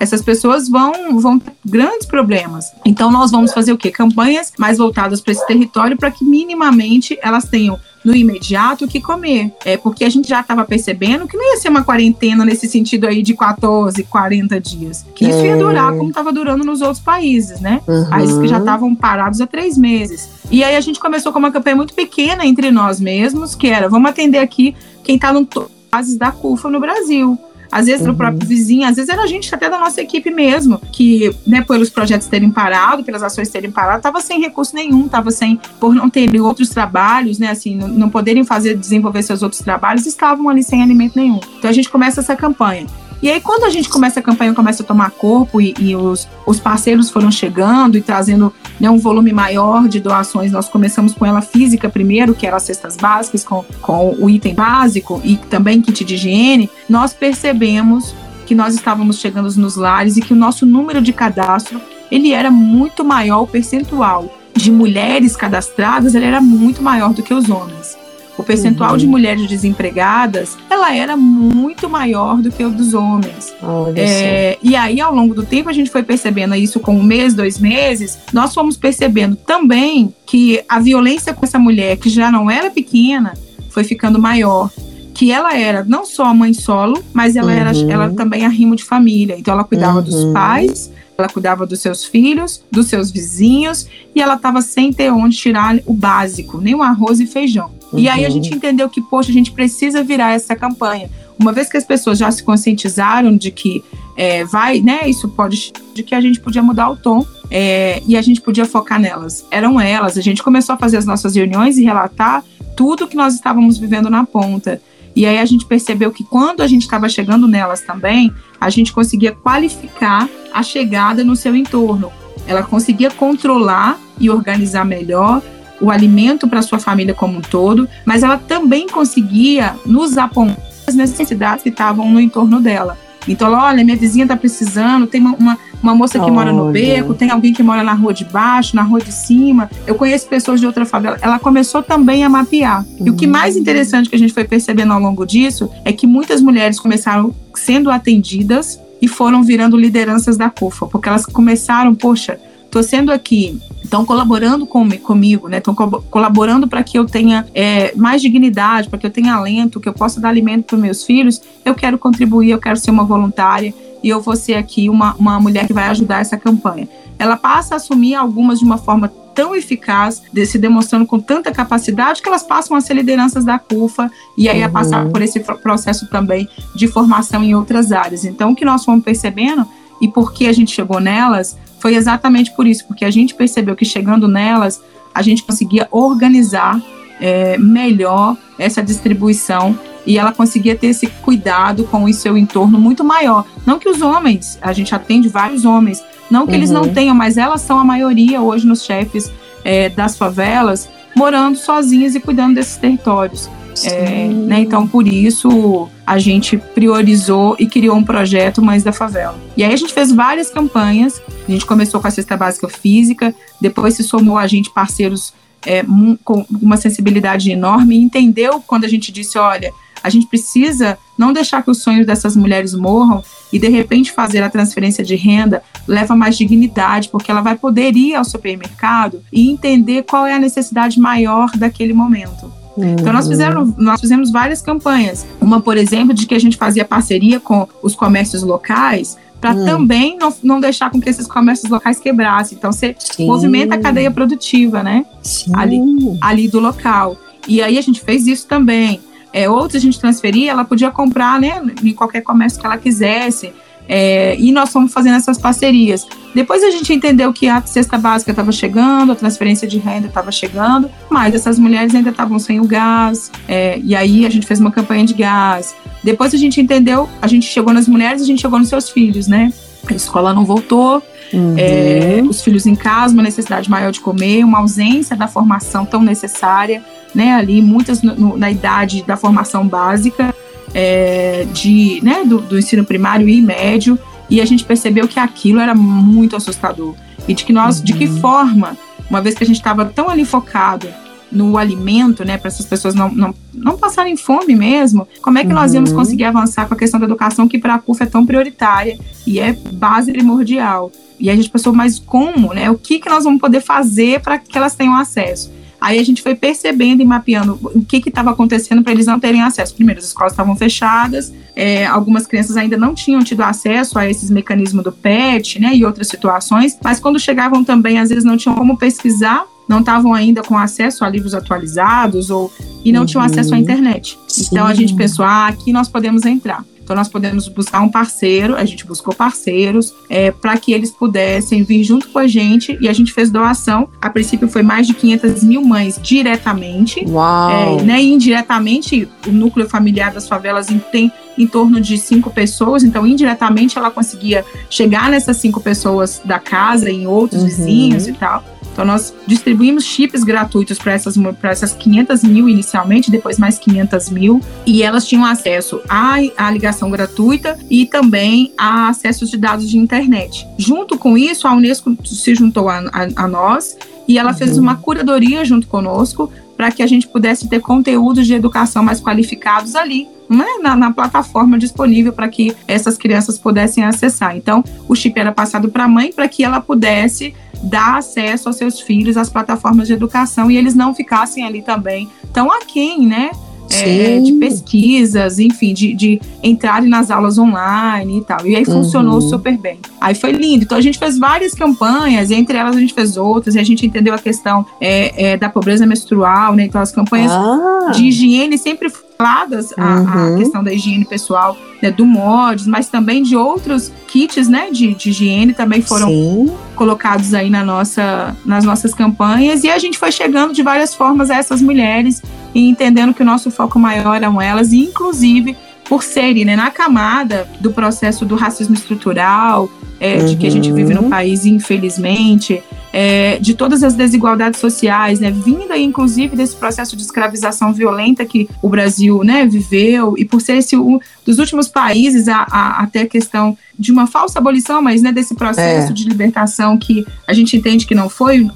C: Essas pessoas vão, vão ter grandes problemas. Então, nós vamos fazer o quê? Campanhas mais voltadas para esse território para que minimamente elas tenham no imediato o que comer. É porque a gente já estava percebendo que não ia ser uma quarentena nesse sentido aí de 14, 40 dias. Que isso ia durar como estava durando nos outros países, né? Uhum. Países que já estavam parados há três meses. E aí a gente começou com uma campanha muito pequena entre nós mesmos, que era vamos atender aqui quem está no fases da CUFA no Brasil. Às vezes uhum. próprio vizinho, às vezes era a gente até da nossa equipe mesmo, que, né, pelos projetos terem parado, pelas ações terem parado, tava sem recurso nenhum, tava sem, por não terem outros trabalhos, né, assim, não, não poderem fazer, desenvolver seus outros trabalhos, estavam ali sem alimento nenhum. Então a gente começa essa campanha. E aí, quando a gente começa a campanha, começa a tomar corpo e, e os, os parceiros foram chegando e trazendo né, um volume maior de doações, nós começamos com ela física primeiro, que era as cestas básicas, com, com o item básico e também kit de higiene, nós percebemos que nós estávamos chegando nos lares e que o nosso número de cadastro ele era muito maior, o percentual de mulheres cadastradas ele era muito maior do que os homens o percentual uhum. de mulheres desempregadas, ela era muito maior do que o dos homens. É, e aí, ao longo do tempo, a gente foi percebendo isso com um mês, dois meses, nós fomos percebendo também que a violência com essa mulher, que já não era pequena, foi ficando maior. que ela era não só a mãe solo, mas ela uhum. era ela também arrimo de família. Então ela cuidava uhum. dos pais, ela cuidava dos seus filhos, dos seus vizinhos, e ela estava sem ter onde tirar o básico, nem o arroz e feijão. Uhum. E aí a uhum. gente entendeu que, poxa, a gente precisa virar essa campanha. Uma vez que as pessoas já se conscientizaram de que é, vai, né, isso pode, de que a gente podia mudar o tom é, e a gente podia focar nelas. Eram elas. A gente começou a fazer as nossas reuniões e relatar tudo que nós estávamos vivendo na ponta. E aí a gente percebeu que quando a gente estava chegando nelas também, a gente conseguia qualificar a chegada no seu entorno. Ela conseguia controlar e organizar melhor o alimento para sua família como um todo, mas ela também conseguia nos apontar as necessidades que estavam no entorno dela. Então, ela, olha, minha vizinha está precisando, tem uma, uma, uma moça que olha. mora no beco, tem alguém que mora na rua de baixo, na rua de cima. Eu conheço pessoas de outra favela. Ela começou também a mapear. Uhum. E o que mais hum. interessante que a gente foi percebendo ao longo disso é que muitas mulheres começaram sendo atendidas e foram virando lideranças da CUFA, porque elas começaram, poxa, estou sendo aqui estão colaborando com, comigo, né? Estão co colaborando para que eu tenha é, mais dignidade, para que eu tenha alento, que eu possa dar alimento para meus filhos. Eu quero contribuir, eu quero ser uma voluntária e eu vou ser aqui uma, uma mulher que vai ajudar essa campanha. Ela passa a assumir algumas de uma forma tão eficaz, de, se demonstrando com tanta capacidade, que elas passam a ser lideranças da CUFA e aí uhum. a passar por esse processo também de formação em outras áreas. Então, o que nós fomos percebendo e por que a gente chegou nelas foi exatamente por isso, porque a gente percebeu que chegando nelas, a gente conseguia organizar é, melhor essa distribuição e ela conseguia ter esse cuidado com o seu entorno muito maior. Não que os homens, a gente atende vários homens, não que uhum. eles não uhum. tenham, mas elas são a maioria hoje nos chefes é, das favelas, morando sozinhas e cuidando desses territórios. É, né, então, por isso, a gente priorizou e criou um projeto Mães da Favela. E aí a gente fez várias campanhas. A gente começou com a cesta básica física, depois se somou a gente parceiros é, com uma sensibilidade enorme e entendeu quando a gente disse, olha, a gente precisa não deixar que os sonhos dessas mulheres morram e de repente fazer a transferência de renda leva mais dignidade, porque ela vai poder ir ao supermercado e entender qual é a necessidade maior daquele momento. Uhum. Então nós fizemos, nós fizemos várias campanhas. Uma, por exemplo, de que a gente fazia parceria com os comércios locais para hum. também não, não deixar com que esses comércios locais quebrassem. Então você Sim. movimenta a cadeia produtiva, né? Sim. Ali, ali do local. E aí a gente fez isso também. É, outros a gente transferia, ela podia comprar né, em qualquer comércio que ela quisesse. É, e nós fomos fazendo essas parcerias. Depois a gente entendeu que a cesta básica estava chegando, a transferência de renda estava chegando, mas essas mulheres ainda estavam sem o gás, é, e aí a gente fez uma campanha de gás. Depois a gente entendeu, a gente chegou nas mulheres, a gente chegou nos seus filhos, né? A escola não voltou, uhum. é, os filhos em casa, uma necessidade maior de comer, uma ausência da formação tão necessária, né? Ali, muitas no, no, na idade da formação básica é, de, né, do, do ensino primário e médio, e a gente percebeu que aquilo era muito assustador. E de que nós, uhum. de que uhum. forma, uma vez que a gente estava tão ali focado no alimento, né, para essas pessoas não, não, não passarem fome mesmo, como é que uhum. nós íamos uhum. conseguir avançar com a questão da educação que para a CUF é tão prioritária e é base primordial? E a gente pensou, mas como, né? O que, que nós vamos poder fazer para que elas tenham acesso? Aí a gente foi percebendo e mapeando o que estava acontecendo para eles não terem acesso. Primeiro, as escolas estavam fechadas, é, algumas crianças ainda não tinham tido acesso a esses mecanismos do PET, né, e outras situações, mas quando chegavam também, às vezes não tinham como pesquisar não estavam ainda com acesso a livros atualizados ou e não uhum. tinham acesso à internet. Sim. Então a gente pensou, ah, aqui nós podemos entrar. Então, nós podemos buscar um parceiro, a gente buscou parceiros, é, para que eles pudessem vir junto com a gente e a gente fez doação. A princípio, foi mais de 500 mil mães diretamente.
D: Uau!
C: É, né, indiretamente, o núcleo familiar das favelas tem em torno de cinco pessoas, então indiretamente ela conseguia chegar nessas cinco pessoas da casa, em outros uhum. vizinhos e tal. Então, nós distribuímos chips gratuitos para essas, essas 500 mil inicialmente, depois mais 500 mil, e elas tinham acesso à, à ligação gratuita e também a acesso de dados de internet. Junto com isso, a Unesco se juntou a, a, a nós e ela uhum. fez uma curadoria junto conosco para que a gente pudesse ter conteúdos de educação mais qualificados ali né, na, na, plataforma disponível para que essas crianças pudessem acessar. Então, o chip era passado para a mãe para que ela pudesse dar acesso aos seus filhos às plataformas de educação e eles não ficassem ali também tão aquém, né? é, de pesquisas, enfim, de, de entrarem nas aulas online e tal. E aí funcionou uhum. super bem. Aí foi lindo. Então a gente fez várias campanhas, entre elas a gente fez outras, e a gente entendeu a questão é, é, da pobreza menstrual, né? Então as campanhas ah. de higiene sempre faladas a, uhum. a, questão da higiene pessoal, né, do mods, mas também de outros kits, né, de, de higiene também foram Sim. colocados aí na nossa, nas nossas campanhas e a gente foi chegando de várias formas a essas mulheres e entendendo que o nosso foco maior eram elas, e inclusive por serem né, na camada do processo do racismo estrutural, é, uhum. de que a gente vive no uhum. país, infelizmente, é, de todas as desigualdades sociais, né, vindo aí, inclusive, desse processo de escravização violenta que o Brasil né, viveu, e por ser esse um dos últimos países a, a, até a questão de uma falsa abolição, mas né, desse processo é. de libertação que a gente entende que não foi,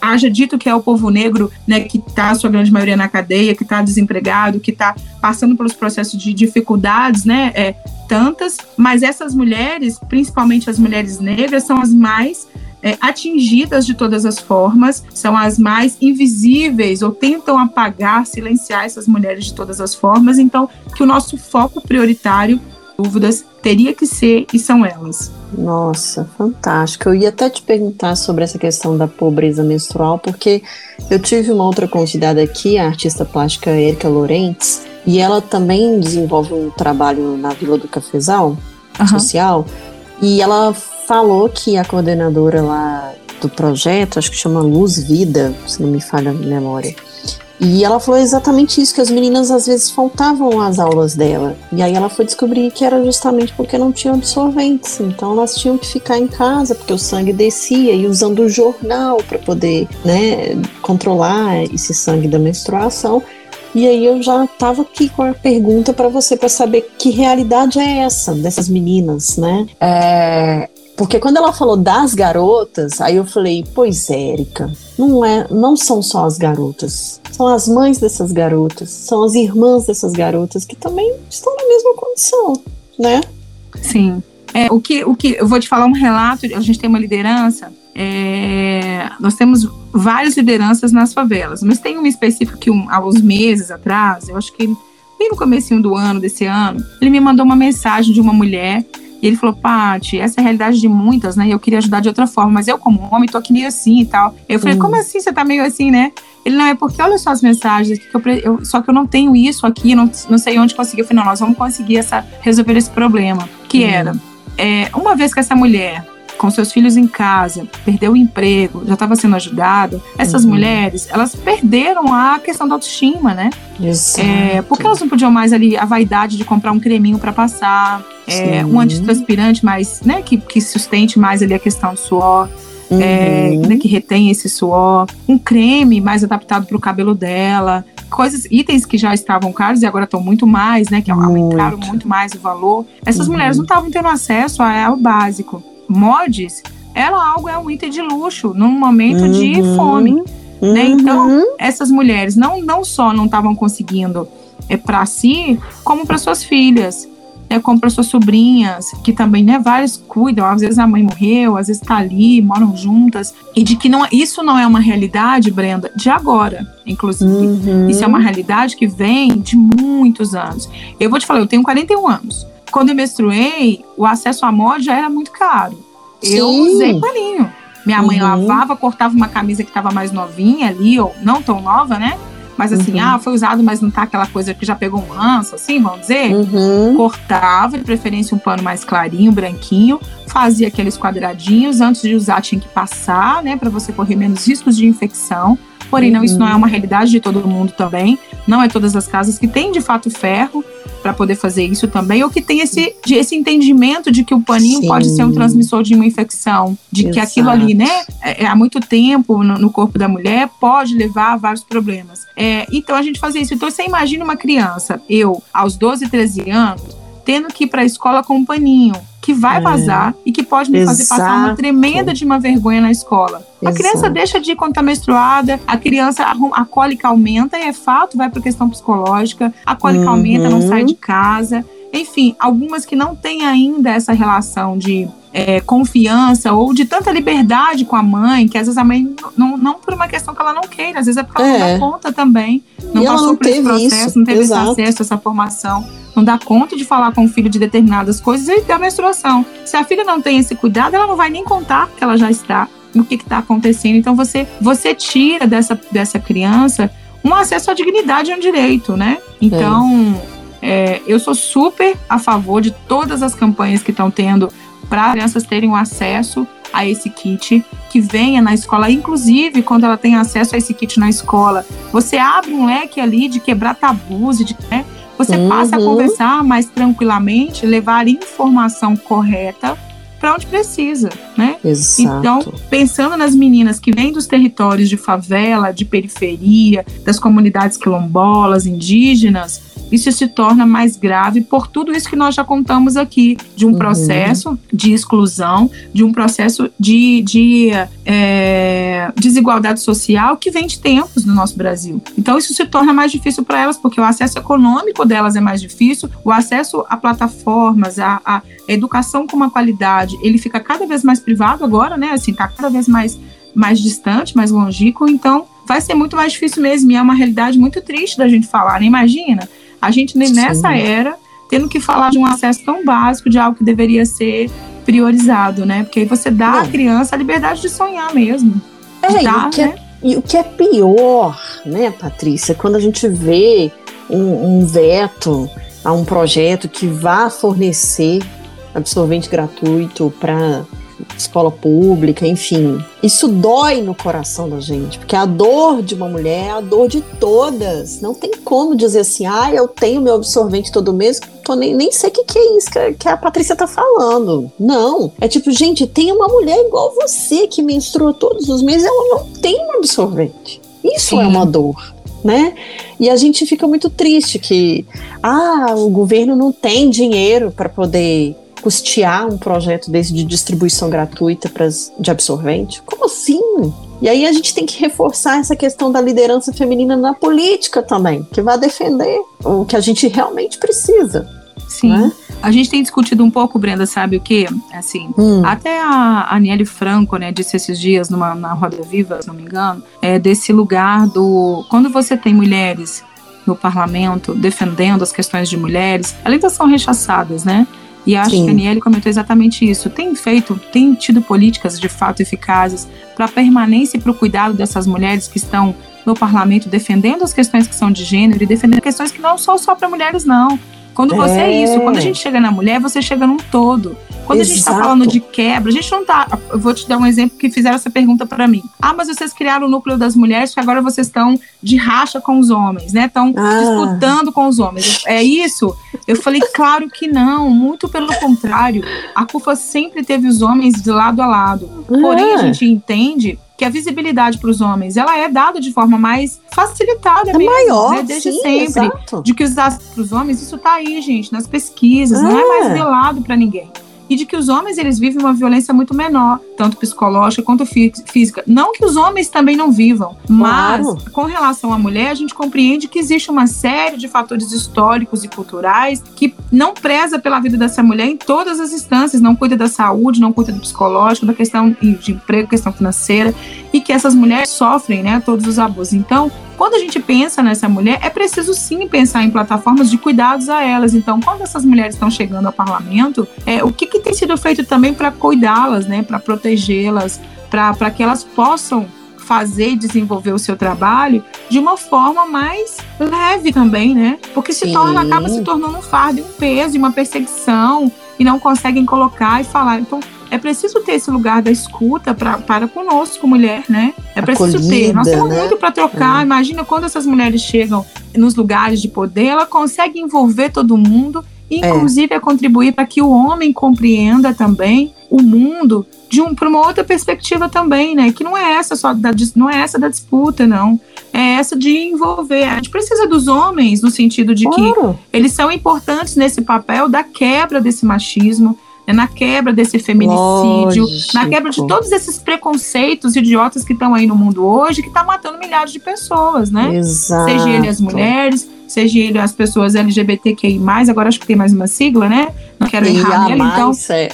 C: haja dito que é o povo negro né, que está, sua grande maioria, na cadeia, que está desempregado, que está passando pelos processos de dificuldades, né, é, tantas, mas essas mulheres, principalmente as mulheres negras, são as mais é, atingidas de todas as formas, são as mais invisíveis ou tentam apagar, silenciar essas mulheres de todas as formas. Então, que o nosso foco prioritário, dúvidas, teria que ser e são elas.
D: Nossa, fantástico. Eu ia até te perguntar sobre essa questão da pobreza menstrual, porque eu tive uma outra convidada aqui, a artista plástica Erika Lorentz, e ela também desenvolve um trabalho na Vila do Cafezal, uhum. social, e ela falou que a coordenadora lá do projeto, acho que chama Luz Vida, se não me falha a memória, e ela falou exatamente isso, que as meninas às vezes faltavam às aulas dela. E aí ela foi descobrir que era justamente porque não tinham absorventes. Então elas tinham que ficar em casa, porque o sangue descia, e usando o jornal para poder né, controlar esse sangue da menstruação. E aí eu já estava aqui com a pergunta para você para saber que realidade é essa dessas meninas, né? É, porque quando ela falou das garotas, aí eu falei, pois Érica, não é, não são só as garotas, são as mães dessas garotas, são as irmãs dessas garotas que também estão na mesma condição, né?
C: Sim. É, o que, o que eu vou te falar um relato, a gente tem uma liderança, é, nós temos várias lideranças nas favelas, mas tem uma específica que um, há uns meses atrás, eu acho que bem no começo do ano, desse ano, ele me mandou uma mensagem de uma mulher e ele falou, Paty, essa é a realidade de muitas, né? E eu queria ajudar de outra forma, mas eu, como homem, tô aqui meio assim e tal. Eu falei, como assim você tá meio assim, né? Ele não é porque olha só as mensagens, que eu, eu, só que eu não tenho isso aqui, não, não sei onde conseguir. Eu falei, não, nós vamos conseguir essa, resolver esse problema. Que era, é, uma vez que essa mulher com seus filhos em casa, perdeu o emprego, já estava sendo ajudado, essas uhum. mulheres, elas perderam a questão da autoestima, né?
D: Exato.
C: É, porque elas não podiam mais ali a vaidade de comprar um creminho para passar, é, um antitranspirante mais, né, que, que sustente mais ali a questão do suor. É, uhum. É, né, que retém esse suor, um creme mais adaptado para o cabelo dela, coisas, itens que já estavam caros e agora estão muito mais, né? Que aumentaram muito mais o valor. Essas uhum. mulheres não estavam tendo acesso ao básico mods, ela algo é um item de luxo num momento uhum. de fome. Né? Uhum. Né? Então, essas mulheres não, não só não estavam conseguindo é, para si, como para suas filhas, né? como para suas sobrinhas, que também, né, várias cuidam. Às vezes a mãe morreu, às vezes está ali, moram juntas. E de que não, isso não é uma realidade, Brenda, de agora, inclusive. Uhum. Isso é uma realidade que vem de muitos anos. Eu vou te falar, eu tenho 41 anos. Quando eu menstruei, o acesso à mod já era muito caro. Sim. Eu usei paninho. Minha mãe uhum. lavava, cortava uma camisa que estava mais novinha ali, ou não tão nova, né? Mas assim, uhum. ah, foi usado, mas não tá aquela coisa que já pegou um ranço, assim, vamos dizer.
D: Uhum.
C: Cortava, de preferência um pano mais clarinho, branquinho, fazia aqueles quadradinhos, antes de usar tinha que passar, né, para você correr menos riscos de infecção. Porém, não, isso não é uma realidade de todo mundo também. Não é todas as casas que têm de fato ferro para poder fazer isso também, ou que tem esse, de, esse entendimento de que o paninho Sim. pode ser um transmissor de uma infecção, de Exato. que aquilo ali, né, é, é, há muito tempo no, no, corpo da mulher pode levar a vários problemas. É, então a gente fazia isso. Então você imagina uma criança, eu, aos 12, 13 anos, tendo que ir para a escola com um paninho que vai é. vazar e que pode me Exato. fazer passar uma tremenda de uma vergonha na escola. Exato. A criança deixa de ir quando está menstruada, a criança, a, cólica aumenta, e é fato, vai para questão psicológica, a cólica uhum. aumenta, não sai de casa. Enfim, algumas que não têm ainda essa relação de é, confiança ou de tanta liberdade com a mãe, que às vezes a mãe, não, não por uma questão que ela não queira, às vezes é porque ela é. não dá conta também. não e passou por esse processo, isso. não teve Exato. esse acesso, essa formação, não dá conta de falar com o filho de determinadas coisas e da menstruação. Se a filha não tem esse cuidado, ela não vai nem contar que ela já está no que está acontecendo. Então você, você tira dessa, dessa criança um acesso à dignidade e um direito, né? Então, é. É, eu sou super a favor de todas as campanhas que estão tendo para crianças terem o um acesso a esse kit, que venha na escola, inclusive quando ela tem acesso a esse kit na escola, você abre um leque ali de quebrar tabus e de né, você uhum. passa a conversar mais tranquilamente, levar informação correta para onde precisa, né?
D: Exato.
C: Então, pensando nas meninas que vêm dos territórios de favela, de periferia, das comunidades quilombolas, indígenas, isso se torna mais grave por tudo isso que nós já contamos aqui, de um uhum. processo de exclusão, de um processo de, de é, desigualdade social que vem de tempos no nosso Brasil. Então isso se torna mais difícil para elas, porque o acesso econômico delas é mais difícil, o acesso a plataformas, a, a educação com uma qualidade, ele fica cada vez mais privado agora, né? Assim, tá cada vez mais mais distante, mais longínquo, então vai ser muito mais difícil mesmo. E é uma realidade muito triste da gente falar, né? Imagina a gente, nessa Sim. era, tendo que falar de um acesso tão básico, de algo que deveria ser priorizado, né? Porque aí você dá Não. à criança a liberdade de sonhar mesmo.
D: É, dar, e, o que é né? é, e o que é pior, né, Patrícia, quando a gente vê um, um veto a um projeto que vá fornecer absorvente gratuito para escola pública, enfim. Isso dói no coração da gente, porque a dor de uma mulher é a dor de todas. Não tem como dizer assim, ah, eu tenho meu absorvente todo mês, tô nem, nem sei o que, que é isso que, que a Patrícia tá falando. Não. É tipo, gente, tem uma mulher igual você que menstrua todos os meses, ela não tem um absorvente. Isso é Sim. é uma dor. Né? E a gente fica muito triste que ah, o governo não tem dinheiro para poder custear um projeto desse de distribuição gratuita pras, de absorvente? Como assim? E aí a gente tem que reforçar essa questão da liderança feminina na política também, que vai defender o que a gente realmente precisa.
C: Sim. Né? A gente tem discutido um pouco, Brenda, sabe o que? Assim, hum. até a Aniele Franco, né, disse esses dias numa, na Roda Viva, se não me engano, é desse lugar do. Quando você tem mulheres no parlamento defendendo as questões de mulheres, elas ainda são rechaçadas, né? E acho Sim. que a Aniele comentou exatamente isso. Tem feito, tem tido políticas de fato eficazes para a permanência e para o cuidado dessas mulheres que estão no parlamento defendendo as questões que são de gênero e defendendo questões que não são só para mulheres, não. Quando você é. é isso, quando a gente chega na mulher, você chega num todo. Quando Exato. a gente está falando de quebra, a gente não tá. Eu vou te dar um exemplo que fizeram essa pergunta para mim. Ah, mas vocês criaram o núcleo das mulheres que agora vocês estão de racha com os homens, né? Estão ah. disputando com os homens. É isso? Eu falei, claro que não. Muito pelo contrário. A CUFA sempre teve os homens de lado a lado. Porém, a ah. gente entende que a visibilidade para os homens ela é dada de forma mais facilitada é mesmo,
D: maior,
C: né? desde
D: sim,
C: sempre.
D: Exato.
C: De que os dados para os homens, isso está aí, gente, nas pesquisas, não é mais é. velado para ninguém e de que os homens eles vivem uma violência muito menor, tanto psicológica quanto física. Não que os homens também não vivam, mas claro. com relação à mulher, a gente compreende que existe uma série de fatores históricos e culturais que não preza pela vida dessa mulher em todas as instâncias, não cuida da saúde, não cuida do psicológico, da questão de emprego, questão financeira, e que essas mulheres sofrem, né, todos os abusos. Então, quando a gente pensa nessa mulher, é preciso sim pensar em plataformas de cuidados a elas. Então, quando essas mulheres estão chegando ao parlamento, é, o que, que tem sido feito também para cuidá-las, né, para protegê-las, para que elas possam fazer e desenvolver o seu trabalho de uma forma mais leve também, né? Porque se torna, acaba se tornando um fardo, um peso, uma perseguição e não conseguem colocar e falar. Então, é preciso ter esse lugar da escuta pra, para conosco, mulher, né? É preciso Acolhida, ter. Nós temos né? muito para trocar. É. Imagina quando essas mulheres chegam nos lugares de poder, ela consegue envolver todo mundo, inclusive é. a contribuir para que o homem compreenda também o mundo de um para uma outra perspectiva também, né? Que não é essa só da não é essa da disputa, não. É essa de envolver. A gente precisa dos homens no sentido de claro. que eles são importantes nesse papel da quebra desse machismo, né, na quebra desse feminicídio, Lógico. na quebra de todos esses preconceitos idiotas que estão aí no mundo hoje, que está matando milhares de pessoas, né?
D: Exato.
C: Seja ele as mulheres, seja ele as pessoas LGBTQI+, agora acho que tem mais uma sigla, né? Não quero errar nele, então... É.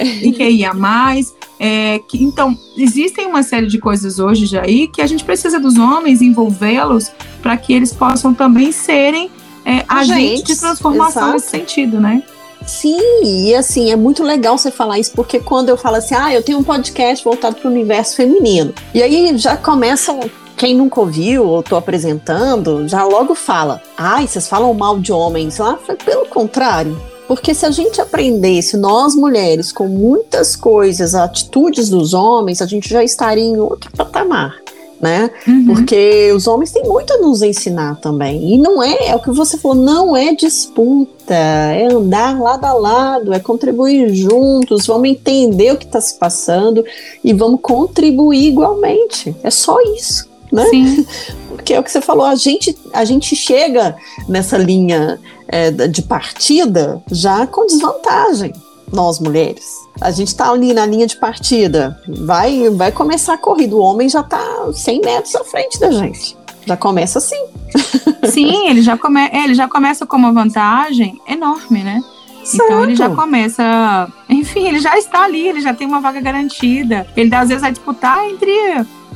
C: Mais É, que, então, existem uma série de coisas hoje já aí que a gente precisa dos homens envolvê-los para que eles possam também serem é, agentes de transformação exato. nesse sentido, né?
D: Sim, e assim, é muito legal você falar isso, porque quando eu falo assim, ah, eu tenho um podcast voltado para o universo feminino, e aí já começa quem nunca ouviu ou estou apresentando, já logo fala, ai, vocês falam mal de homens lá? Pelo contrário, porque se a gente aprendesse, nós mulheres, com muitas coisas, atitudes dos homens, a gente já estaria em outro patamar né? Uhum. Porque os homens têm muito a nos ensinar também. E não é, é o que você falou, não é disputa, é andar lado a lado, é contribuir juntos, vamos entender o que está se passando e vamos contribuir igualmente. É só isso. Né?
C: Sim. (laughs)
D: Porque é o que você falou, a gente, a gente chega nessa linha é, de partida já com desvantagem, nós mulheres. A gente tá ali na linha de partida. Vai, vai começar a corrida. O homem já tá 100 metros à frente da gente. Já começa assim. (laughs)
C: Sim, ele já, come, é, ele já começa com uma vantagem enorme, né? Certo. Então ele já começa. Enfim, ele já está ali, ele já tem uma vaga garantida. Ele às vezes vai disputar entre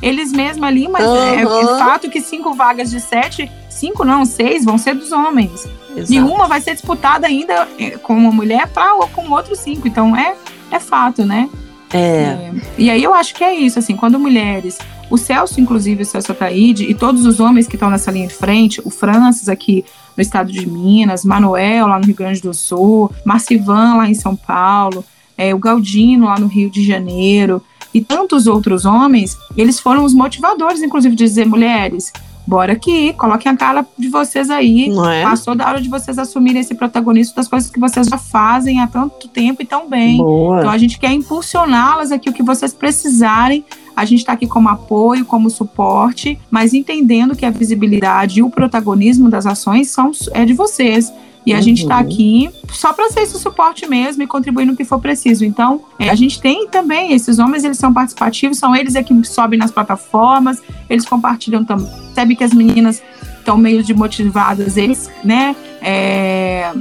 C: eles mesmos ali, mas uhum. é, é, fato que cinco vagas de sete, cinco não, seis vão ser dos homens. Exato. E uma vai ser disputada ainda é, com uma mulher para com outros cinco. Então é é fato, né?
D: É. é.
C: E aí eu acho que é isso, assim, quando mulheres, o Celso, inclusive, o Celso Ataíde, e todos os homens que estão nessa linha de frente, o Francis aqui no estado de Minas, Manuel lá no Rio Grande do Sul, Marcivan lá em São Paulo, é, o Galdino lá no Rio de Janeiro, e tantos outros homens, eles foram os motivadores, inclusive, de dizer, mulheres, bora aqui, coloquem a cara de vocês aí.
D: É?
C: Passou da hora de vocês assumirem esse protagonismo das coisas que vocês já fazem há tanto tempo e tão bem.
D: Boa.
C: Então a gente quer impulsioná-las aqui, o que vocês precisarem. A gente está aqui como apoio, como suporte, mas entendendo que a visibilidade e o protagonismo das ações são, é de vocês. E a uhum. gente está aqui só para ser esse suporte mesmo e contribuir no que for preciso. Então, é, a gente tem também, esses homens, eles são participativos, são eles é que sobem nas plataformas, eles compartilham também. Percebe que as meninas estão meio desmotivadas, eles, né? É,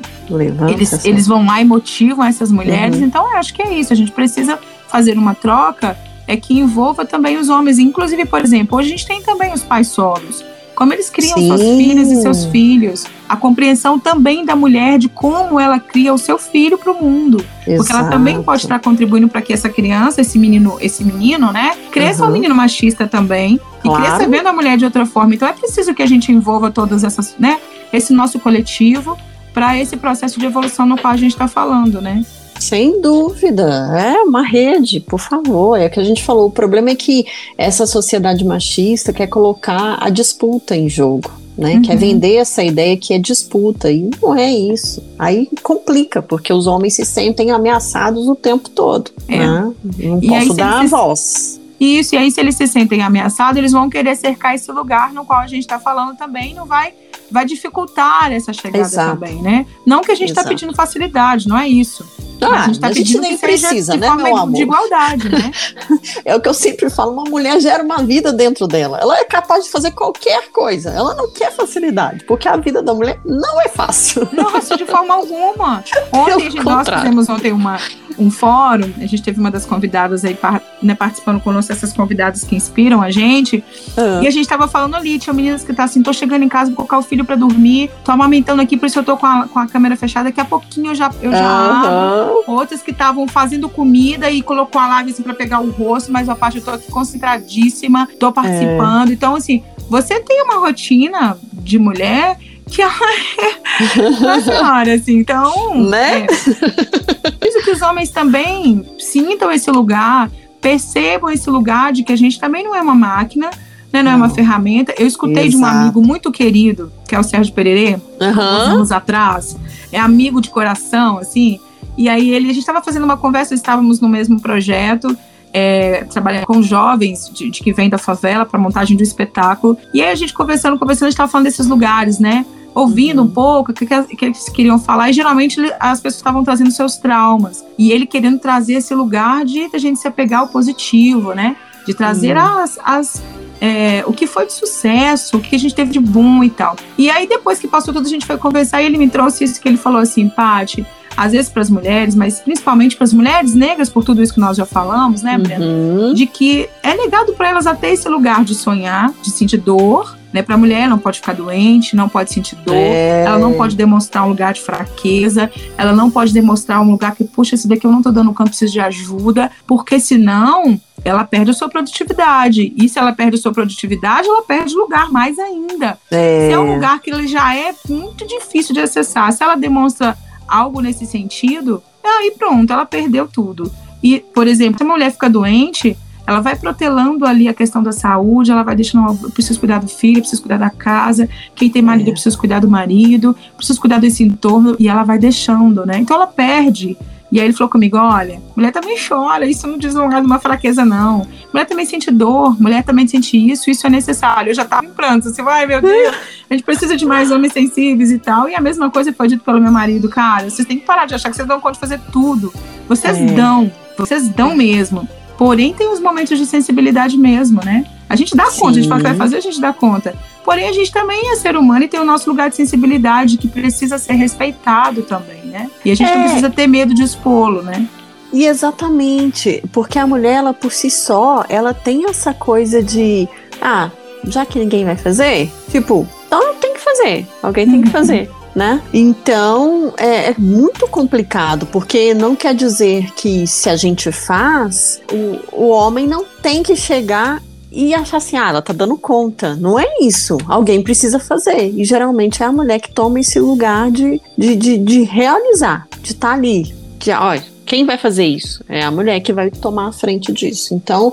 C: eles, eles vão lá e motivam essas mulheres. Uhum. Então, eu acho que é isso. A gente precisa fazer uma troca é que envolva também os homens. Inclusive, por exemplo, hoje a gente tem também os pais solos como eles criam Sim. suas filhas e seus filhos, a compreensão também da mulher de como ela cria o seu filho para o mundo, Exato. porque ela também pode estar contribuindo para que essa criança, esse menino, esse menino, né, cresça uhum. um menino machista também claro. e cresça vendo a mulher de outra forma. Então é preciso que a gente envolva todas essas, né, esse nosso coletivo para esse processo de evolução no qual a gente está falando, né?
D: Sem dúvida, é uma rede, por favor. É o que a gente falou. O problema é que essa sociedade machista quer colocar a disputa em jogo. Né, uhum. Quer vender essa ideia que é disputa, e não é isso. Aí complica, porque os homens se sentem ameaçados o tempo todo. É. Né? Não e posso dar a voz.
C: Isso, e aí se eles se sentem ameaçados, eles vão querer cercar esse lugar no qual a gente está falando também, não vai vai dificultar essa chegada Exato. também, né? Não que a gente está pedindo facilidade, não é isso.
D: Ah, a gente, tá a gente nem precisa, né, meu amor?
C: De igualdade, né? (laughs)
D: é o que eu sempre falo, uma mulher gera uma vida dentro dela. Ela é capaz de fazer qualquer coisa. Ela não quer facilidade, porque a vida da mulher não é fácil.
C: Nossa, de forma alguma. (laughs) Ontem nós fizemos ontem uma, um fórum, a gente teve uma das convidadas aí né, participando conosco, essas convidadas que inspiram a gente. Uhum. E a gente tava falando ali, tinha meninas que tá assim, tô chegando em casa, vou colocar o filho para dormir, tô amamentando aqui, por isso eu tô com a, com a câmera fechada, daqui a pouquinho eu já, eu já uhum. Abro outras que estavam fazendo comida e colocou a live assim, para pegar o rosto, mas a parte eu tô aqui concentradíssima, tô participando. É. Então, assim, você tem uma rotina de mulher que ela é (laughs) senhora, assim, então.
D: Né?
C: É, isso que os homens também sintam esse lugar, percebam esse lugar de que a gente também não é uma máquina, né, não, não, é uma ferramenta. Eu escutei Exato. de um amigo muito querido, que é o Sérgio Pererê, uhum. anos atrás, é amigo de coração, assim, e aí ele, a gente estava fazendo uma conversa, estávamos no mesmo projeto, é, trabalhando com jovens de, de que vêm da favela para montagem do espetáculo. E aí a gente conversando, conversando, a gente estava falando desses lugares, né? Ouvindo um pouco o que, que, eles queriam falar, e geralmente as pessoas estavam trazendo seus traumas. E ele querendo trazer esse lugar de a gente se apegar ao positivo, né? De trazer uhum. as, as é, o que foi de sucesso, o que a gente teve de bom e tal. E aí, depois que passou tudo, a gente foi conversar e ele me trouxe isso que ele falou assim, Paty, às vezes para as mulheres, mas principalmente para as mulheres negras, por tudo isso que nós já falamos, né, Brenda? Uhum. De que é negado para elas até esse lugar de sonhar, de sentir dor, né? Para a mulher, não pode ficar doente, não pode sentir dor, é. ela não pode demonstrar um lugar de fraqueza, ela não pode demonstrar um lugar que, puxa, esse daqui eu não tô dando campo, preciso de ajuda, porque senão ela perde a sua produtividade. E se ela perde a sua produtividade, ela perde lugar mais ainda. É. Se é um lugar que ele já é muito difícil de acessar, se ela demonstra algo nesse sentido, aí pronto, ela perdeu tudo. E, por exemplo, se a mulher fica doente, ela vai protelando ali a questão da saúde, ela vai deixando, eu preciso cuidar do filho, eu preciso cuidar da casa, quem tem marido, eu preciso cuidar do marido, preciso cuidar desse entorno, e ela vai deixando, né? Então ela perde. E aí ele falou comigo: olha, mulher também chora, isso não diz lugar de uma fraqueza, não. Mulher também sente dor, mulher também sente isso, isso é necessário. Eu já tava em pranto, assim, ai meu Deus, a gente precisa de mais homens sensíveis e tal. E a mesma coisa foi dito pelo meu marido, cara, vocês têm que parar de achar que vocês dão conta de fazer tudo. Vocês é. dão, vocês dão mesmo. Porém, tem os momentos de sensibilidade mesmo, né? A gente dá Sim. conta, a gente fala que vai fazer, a gente dá conta. Porém, a gente também é ser humano e tem o nosso lugar de sensibilidade que precisa ser respeitado também, né? E a gente é. não precisa ter medo de expô-lo, né?
D: E exatamente, porque a mulher, ela por si só, ela tem essa coisa de, ah, já que ninguém vai fazer, tipo, então tem que fazer, alguém tem que fazer né? Então é, é, muito complicado, porque não quer dizer que se a gente faz, o, o homem não tem que chegar e achar assim, ah, ela tá dando conta. Não é isso. Alguém precisa fazer. E geralmente é a mulher que toma esse lugar de, de, de, de realizar, de estar tá ali. De, olha, quem vai fazer isso? É a mulher que vai tomar a frente disso. Então,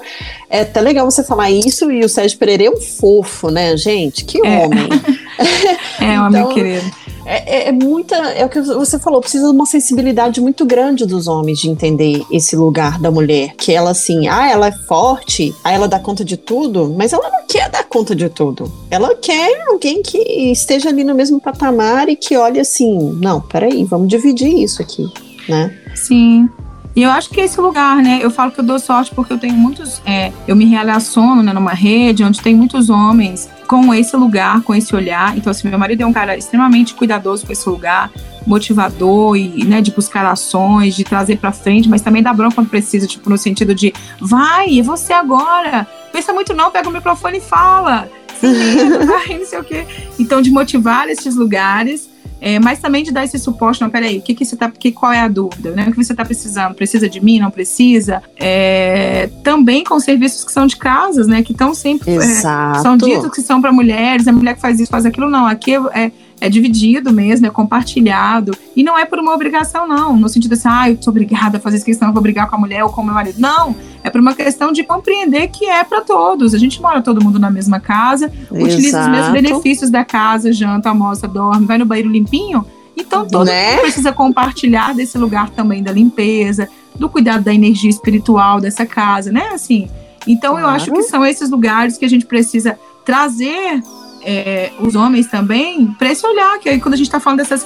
D: é até legal você falar isso e o Sérgio Pereira é um fofo, né, gente? Que
C: é.
D: homem. (laughs)
C: é, homem então, querido.
D: É, é, é, muita. É o que você falou, precisa de uma sensibilidade muito grande dos homens de entender esse lugar da mulher. Que ela, assim, ah, ela é forte, ah, ela dá conta de tudo, mas ela não quer dar conta de tudo. Ela quer alguém que esteja ali no mesmo patamar e que olhe assim: não, peraí, vamos dividir isso aqui, né?
C: Sim. E eu acho que esse lugar, né? Eu falo que eu dou sorte porque eu tenho muitos. É, eu me relaciono né, numa rede onde tem muitos homens com esse lugar, com esse olhar. Então, assim, meu marido é um cara extremamente cuidadoso com esse lugar, motivador e, né, de buscar ações, de trazer para frente, mas também dá bronca quando precisa, tipo, no sentido de vai, é você agora. Pensa muito não, pega o microfone e fala. Medo, (laughs) vai, não sei o quê. Então, de motivar esses lugares é, mas também de dar esse suporte, não, peraí, o que, que você tá, que, qual é a dúvida, né? O que você está precisando? Precisa de mim? Não precisa? É, também com serviços que são de casas, né? Que estão sempre. É, são ditos que são para mulheres, a mulher que faz isso, faz aquilo, não. Aqui é, é dividido mesmo, é compartilhado. E não é por uma obrigação, não. No sentido assim, ah, eu sou obrigada a fazer isso, questão, eu vou brigar com a mulher ou com o meu marido. Não, é por uma questão de compreender que é para todos. A gente mora todo mundo na mesma casa, Exato. utiliza os mesmos benefícios da casa, janta, almoça, dorme, vai no banheiro limpinho. Então todo né? mundo precisa compartilhar desse lugar também da limpeza, do cuidado da energia espiritual dessa casa, né? Assim, então claro. eu acho que são esses lugares que a gente precisa trazer é, os homens também para esse olhar, que aí quando a gente está falando dessa,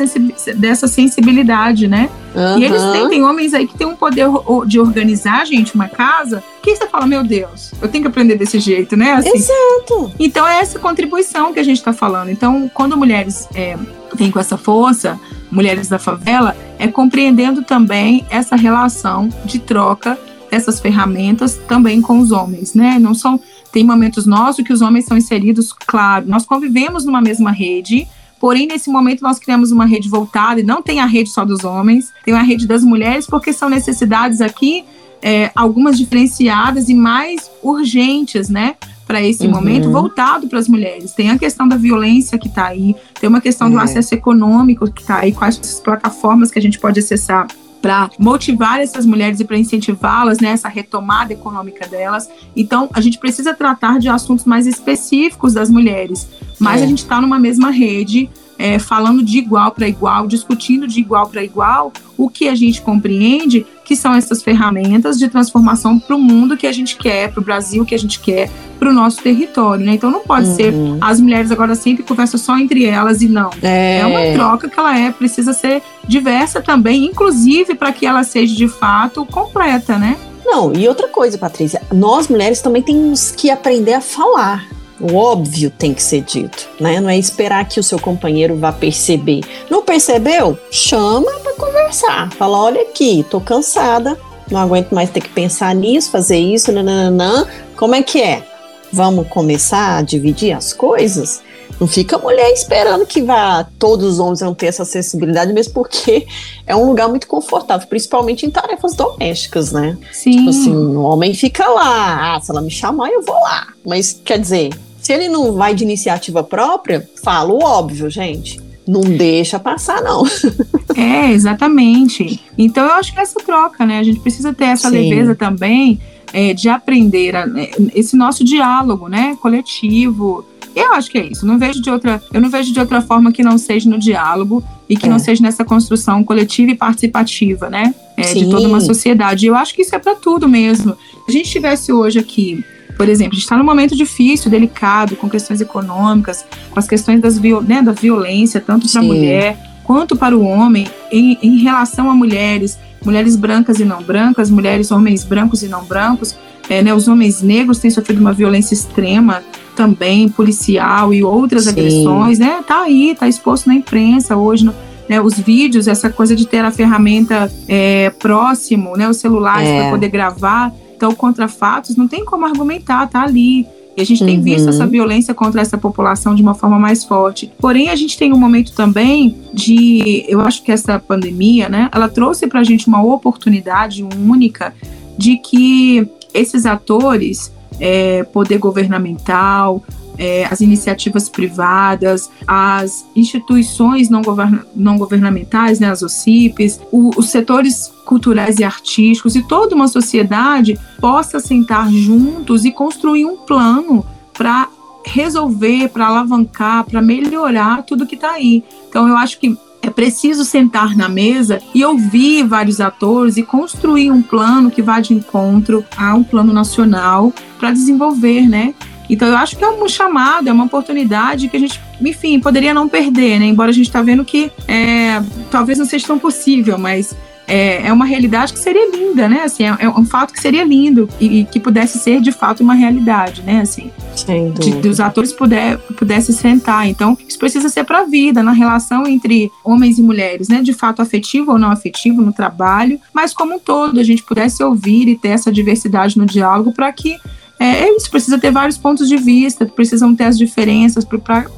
C: dessa sensibilidade, né? Uhum. E eles têm, tem homens aí que têm um poder de organizar, gente, uma casa, que você fala, meu Deus, eu tenho que aprender desse jeito, né?
D: Assim, Exato.
C: Então é essa contribuição que a gente está falando. Então, quando mulheres é, vêm com essa força, mulheres da favela, é compreendendo também essa relação de troca dessas ferramentas também com os homens, né? Não são tem momentos nossos que os homens são inseridos, claro, nós convivemos numa mesma rede, porém nesse momento nós criamos uma rede voltada e não tem a rede só dos homens, tem a rede das mulheres, porque são necessidades aqui, é, algumas diferenciadas e mais urgentes, né? Para esse uhum. momento voltado para as mulheres. Tem a questão da violência que está aí, tem uma questão é. do acesso econômico que está aí, quais as plataformas que a gente pode acessar para motivar essas mulheres e para incentivá-las nessa né, retomada econômica delas. Então, a gente precisa tratar de assuntos mais específicos das mulheres, mas é. a gente está numa mesma rede. É, falando de igual para igual, discutindo de igual para igual, o que a gente compreende que são essas ferramentas de transformação para o mundo que a gente quer, para o Brasil que a gente quer, para o nosso território, né? Então não pode uhum. ser as mulheres agora sempre conversam só entre elas e não. É. é uma troca que ela é, precisa ser diversa também, inclusive para que ela seja de fato completa, né?
D: Não, e outra coisa, Patrícia, nós mulheres também temos que aprender a falar O óbvio tem que ser dito, né? Não é esperar que o seu companheiro vá perceber. Não percebeu? Chama para conversar. Fala, olha aqui, tô cansada, não aguento mais ter que pensar nisso, fazer isso, nananã. Como é que é? Vamos começar a dividir as coisas? Não fica a mulher esperando que vá todos os homens vão ter essa acessibilidade, mesmo porque é um lugar muito confortável, principalmente em tarefas domésticas, né?
C: Sim.
D: Tipo assim, o homem fica lá, ah, se ela me chamar, eu vou lá. Mas quer dizer, se ele não vai de iniciativa própria, fala o óbvio, gente. Não deixa passar, não. (laughs)
C: É, exatamente. Então eu acho que essa troca, né? A gente precisa ter essa
D: Sim.
C: leveza também é, de aprender a- é, esse nosso diálogo, né? Coletivo. Eu acho que é isso. Não vejo de outra, eu não vejo de outra forma que não seja no diálogo e que
D: É.
C: não seja nessa construção coletiva e participativa, né? É, de toda uma sociedade. Eu acho que isso é para tudo mesmo. Se a gente estivesse hoje aqui, por exemplo, a gente está num momento difícil, delicado, com questões econômicas, com as questões das viol, né, da violência, tanto para a mulher quanto para o homem, em, em relação a mulheres, mulheres brancas e não brancas, mulheres, homens brancos e não brancos, é, né, os homens negros têm sofrido uma violência extrema também, policial e outras
D: Sim.
C: agressões, né? Tá aí, tá exposto na imprensa hoje, no- né, os vídeos, essa coisa de ter a ferramenta é, próximo, né, os celulares
D: É.
C: para poder gravar. Então, contra fatos, não tem como argumentar, tá ali. E a gente tem
D: Uhum.
C: visto essa violência contra essa população de uma forma mais forte. Porém, a gente tem um momento também de, eu acho que essa pandemia, né, ela trouxe para a gente uma oportunidade única de que esses atores, é, poder governamental, é, as iniciativas privadas, as instituições não, governa- não governamentais, né, as OCIPs, o- os setores culturais e artísticos e toda uma sociedade possa sentar juntos e construir um plano para resolver, para alavancar, para melhorar tudo que está aí. Então eu acho que é preciso sentar na mesa e ouvir vários atores e construir um plano que vá de encontro a um plano nacional para desenvolver, né? Então eu acho que é um chamado, é uma oportunidade que a gente, enfim, poderia não perder, né? Embora a gente está vendo que é, talvez não seja tão possível, mas é, é uma realidade que seria linda, né? Assim, é, é um fato que seria lindo e, e que pudesse ser de fato uma realidade, né? Assim, de,
D: dúvida.
C: dos atores puder, pudessem sentar. Então, isso precisa ser para a vida, na relação entre homens e mulheres, né? De fato afetivo ou não afetivo no trabalho, mas como um todo, a gente pudesse ouvir e ter essa diversidade no diálogo para que é, é isso, precisa ter vários pontos de vista, precisam ter as diferenças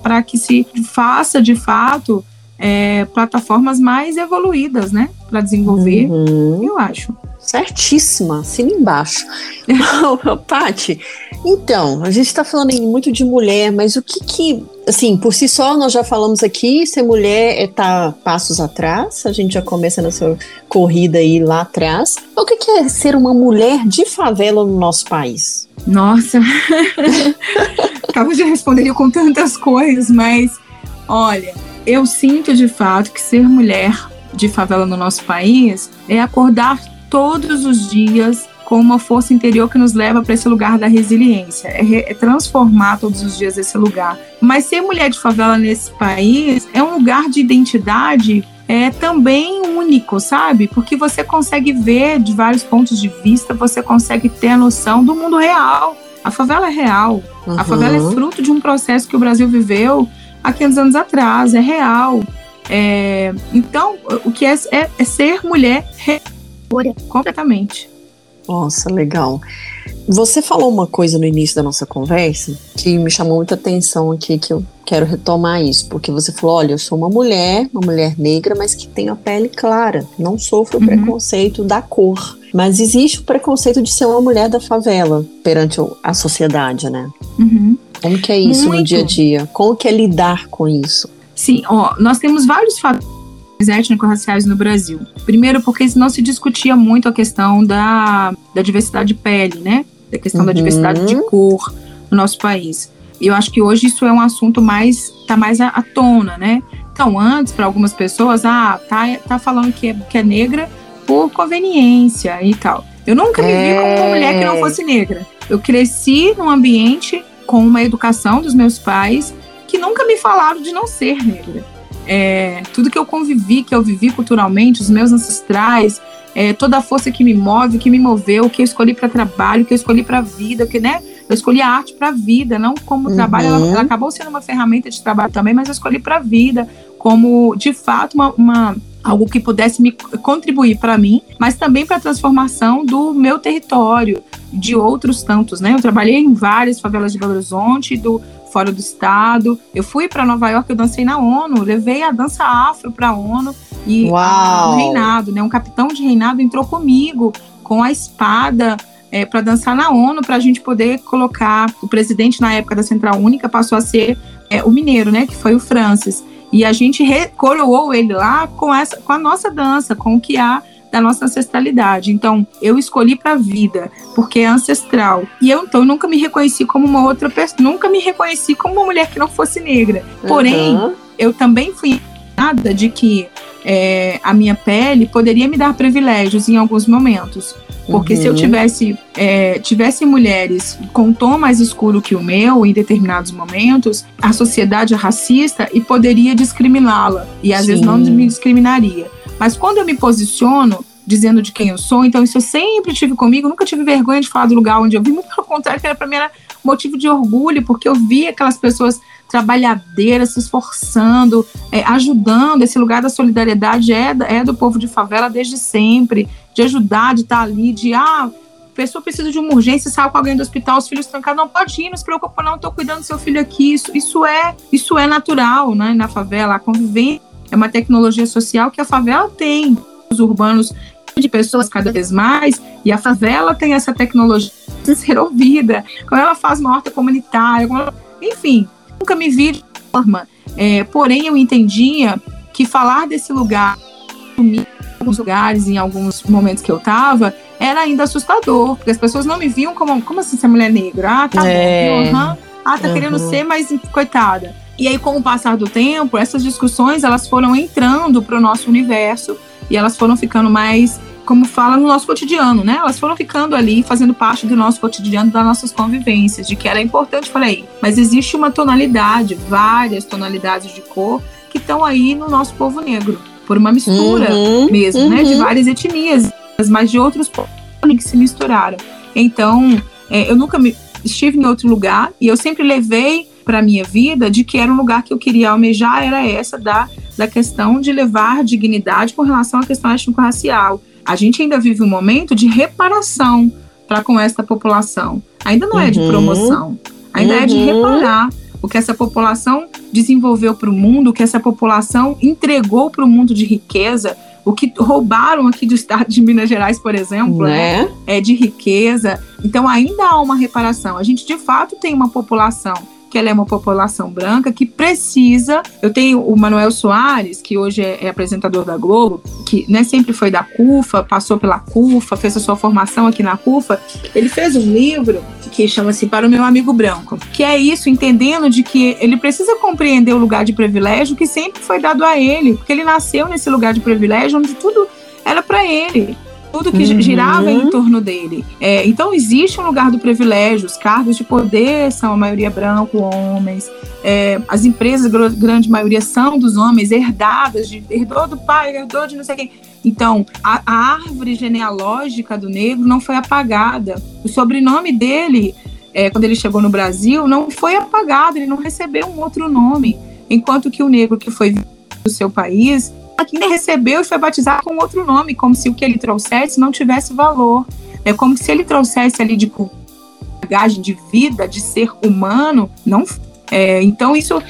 C: para que se faça de fato é, plataformas mais evoluídas, né? Para desenvolver,
D: Uhum.
C: eu acho.
D: Certíssima, assina embaixo. (laughs) Pati, então, a gente está falando muito de mulher, mas o que que, assim, por si só nós já falamos aqui, ser mulher é tá passos atrás, a gente já começa nessa corrida aí lá atrás. O que que é ser uma mulher de favela no nosso país?
C: Nossa, (laughs) acabo de responder com tantas coisas, mas olha, eu sinto de fato que ser mulher de favela no nosso país é acordar todos os dias com uma força interior que nos leva para esse lugar da resiliência, é, é transformar todos os dias esse lugar. Mas ser mulher de favela nesse país é um lugar de identidade é também único, sabe? Porque você consegue ver de vários pontos de vista, você consegue ter a noção do mundo real. A favela é real. A favela é
D: Uhum.
C: fruto de um processo que o Brasil viveu há 500 anos atrás, é real. É, então, o que é, é- é ser mulher re- completamente.
D: Nossa, legal. Você falou uma coisa no início da nossa conversa que me chamou muita atenção aqui, que eu quero retomar isso, porque você falou: olha, eu sou uma mulher, uma mulher negra, mas que tem a pele clara, não sofro o
C: Uhum.
D: preconceito da cor. Mas existe o preconceito de ser uma mulher da favela perante a sociedade, né?
C: Uhum.
D: Como que é isso no
C: Muito.
D: dia a dia? Como que é lidar com isso?
C: Sim, ó, nós temos vários fatores étnico-raciais no Brasil. Primeiro, porque não se discutia muito a questão da, da diversidade de pele, né? Da questão da
D: Uhum.
C: diversidade de cor no nosso país. E eu acho que hoje isso é um assunto mais tá mais à, à tona, né? Então, antes, para algumas pessoas, ah, tá, tá falando que é, que é negra por conveniência e tal. Eu nunca me vi como uma
D: É.
C: mulher que não fosse negra. Eu cresci num ambiente com uma educação dos meus pais que nunca me falaram de não ser negra. É, tudo que eu convivi, que eu vivi culturalmente, os meus ancestrais, é, toda a força que me move, que me moveu, que eu escolhi para trabalho, que eu escolhi para vida, que né, Eu escolhi a arte para vida, não como uhum. trabalho. Ela, ela, acabou sendo uma ferramenta de trabalho também, mas eu escolhi para vida, como de fato uma, uma algo que pudesse me contribuir para mim, mas também para a transformação do meu território, de outros tantos, né? Eu trabalhei em várias favelas de Belo Horizonte, do fora do estado. Eu fui para Nova York, eu dancei na ONU, levei a dança afro para a ONU e
D: Uau.
C: o reinado, né? Um capitão de reinado entrou comigo com a espada é, para dançar na ONU, para a gente poder colocar. O presidente na época da Central Única passou a ser é, o mineiro, né? Que foi o Francis. E a gente coroou ele lá com, essa, com a nossa dança, com o que há da nossa ancestralidade. Então, eu escolhi para a vida, porque é ancestral. E eu então nunca me reconheci como uma outra pessoa, nunca me reconheci como uma mulher que não fosse negra. Porém, uhum. eu também fui nada de que é, a minha pele poderia me dar privilégios em alguns momentos. Porque uhum. se eu uhum. tivesse, é, tivesse mulheres com um tom mais escuro que o meu em determinados momentos, a sociedade é racista e poderia discriminá-la. E às Sim. vezes não me discriminaria. Mas quando eu me posiciono dizendo de quem eu sou, então isso eu sempre tive comigo, nunca tive vergonha de falar do lugar onde eu vim, (laughs) muito pelo contrário, que era para mim era motivo de orgulho, porque eu vi aquelas pessoas trabalhadeiras se esforçando, é, ajudando. Esse lugar da solidariedade é, é do povo de favela desde sempre, de ajudar, de estar ali, de ah, pessoa precisa de uma urgência, sai com alguém do hospital, os filhos trancados, não pode ir, não se preocupa, não, estou cuidando do seu filho aqui. Isso, isso é isso é natural, né? Na favela, a convivência é uma tecnologia social que a favela tem. Os urbanos de pessoas cada vez mais, e a favela tem essa tecnologia de ser ouvida. Quando ela faz uma horta comunitária, ela... enfim, nunca me vi de forma. É, porém, eu entendia que falar desse lugar, em alguns lugares, em alguns momentos que eu estava, era ainda assustador, porque as pessoas não me viam como, como assim, essa mulher negra? Ah, tá é. bom, uhum. ah, tá uhum. querendo ser, mas coitada. E aí, com o passar do tempo, essas discussões elas foram entrando para o nosso universo e elas foram ficando mais, como fala, no nosso cotidiano, né? Elas foram ficando ali, fazendo parte do nosso cotidiano, das nossas convivências, de que era importante, falei, mas existe uma tonalidade, várias tonalidades de cor que estão aí no nosso povo negro, por uma mistura uhum, mesmo, uhum. né? De uhum. várias etnias, mas de outros povos que se misturaram. Então, é, eu nunca me, estive em outro lugar e eu sempre levei para minha vida de que era um lugar que eu queria almejar era essa da, da questão de levar dignidade com relação à questão étnico-racial. A gente ainda vive um momento de reparação para com esta população. Ainda não uhum. é de uhum. promoção, ainda uhum. é de uhum. reparar o que essa população desenvolveu para o mundo, o que essa população entregou para o mundo de riqueza, o que roubaram aqui do estado de Minas Gerais, por exemplo, né? né? É de riqueza. Então ainda há uma reparação. A gente de fato tem uma população que ela é uma população branca que precisa. Eu tenho o Manuel Soares, que hoje é, é apresentador da Globo, que né, sempre foi da CUFA, passou pela CUFA, fez a sua formação aqui na CUFA. Ele fez um livro que chama-se Para o Meu Amigo Branco, que é isso, entendendo de que ele precisa compreender o lugar de privilégio que sempre foi dado a ele, porque ele nasceu nesse lugar de privilégio onde tudo era para ele tudo que uhum. girava em torno dele. É, então existe um lugar do privilégio, os cargos de poder são a maioria branco, homens, é, as empresas, grande maioria, são dos homens, herdadas, de, herdou do pai, herdou de não sei quem. Então, a, a árvore genealógica do negro não foi apagada. O sobrenome dele, é, quando ele chegou no Brasil, não foi apagado, ele não recebeu um outro nome. Enquanto que o negro que foi do seu país, nem recebeu e foi batizado com outro nome, como se o que ele trouxesse não tivesse valor. É como se ele trouxesse ali de bagagem de vida, de ser humano, não. É, então isso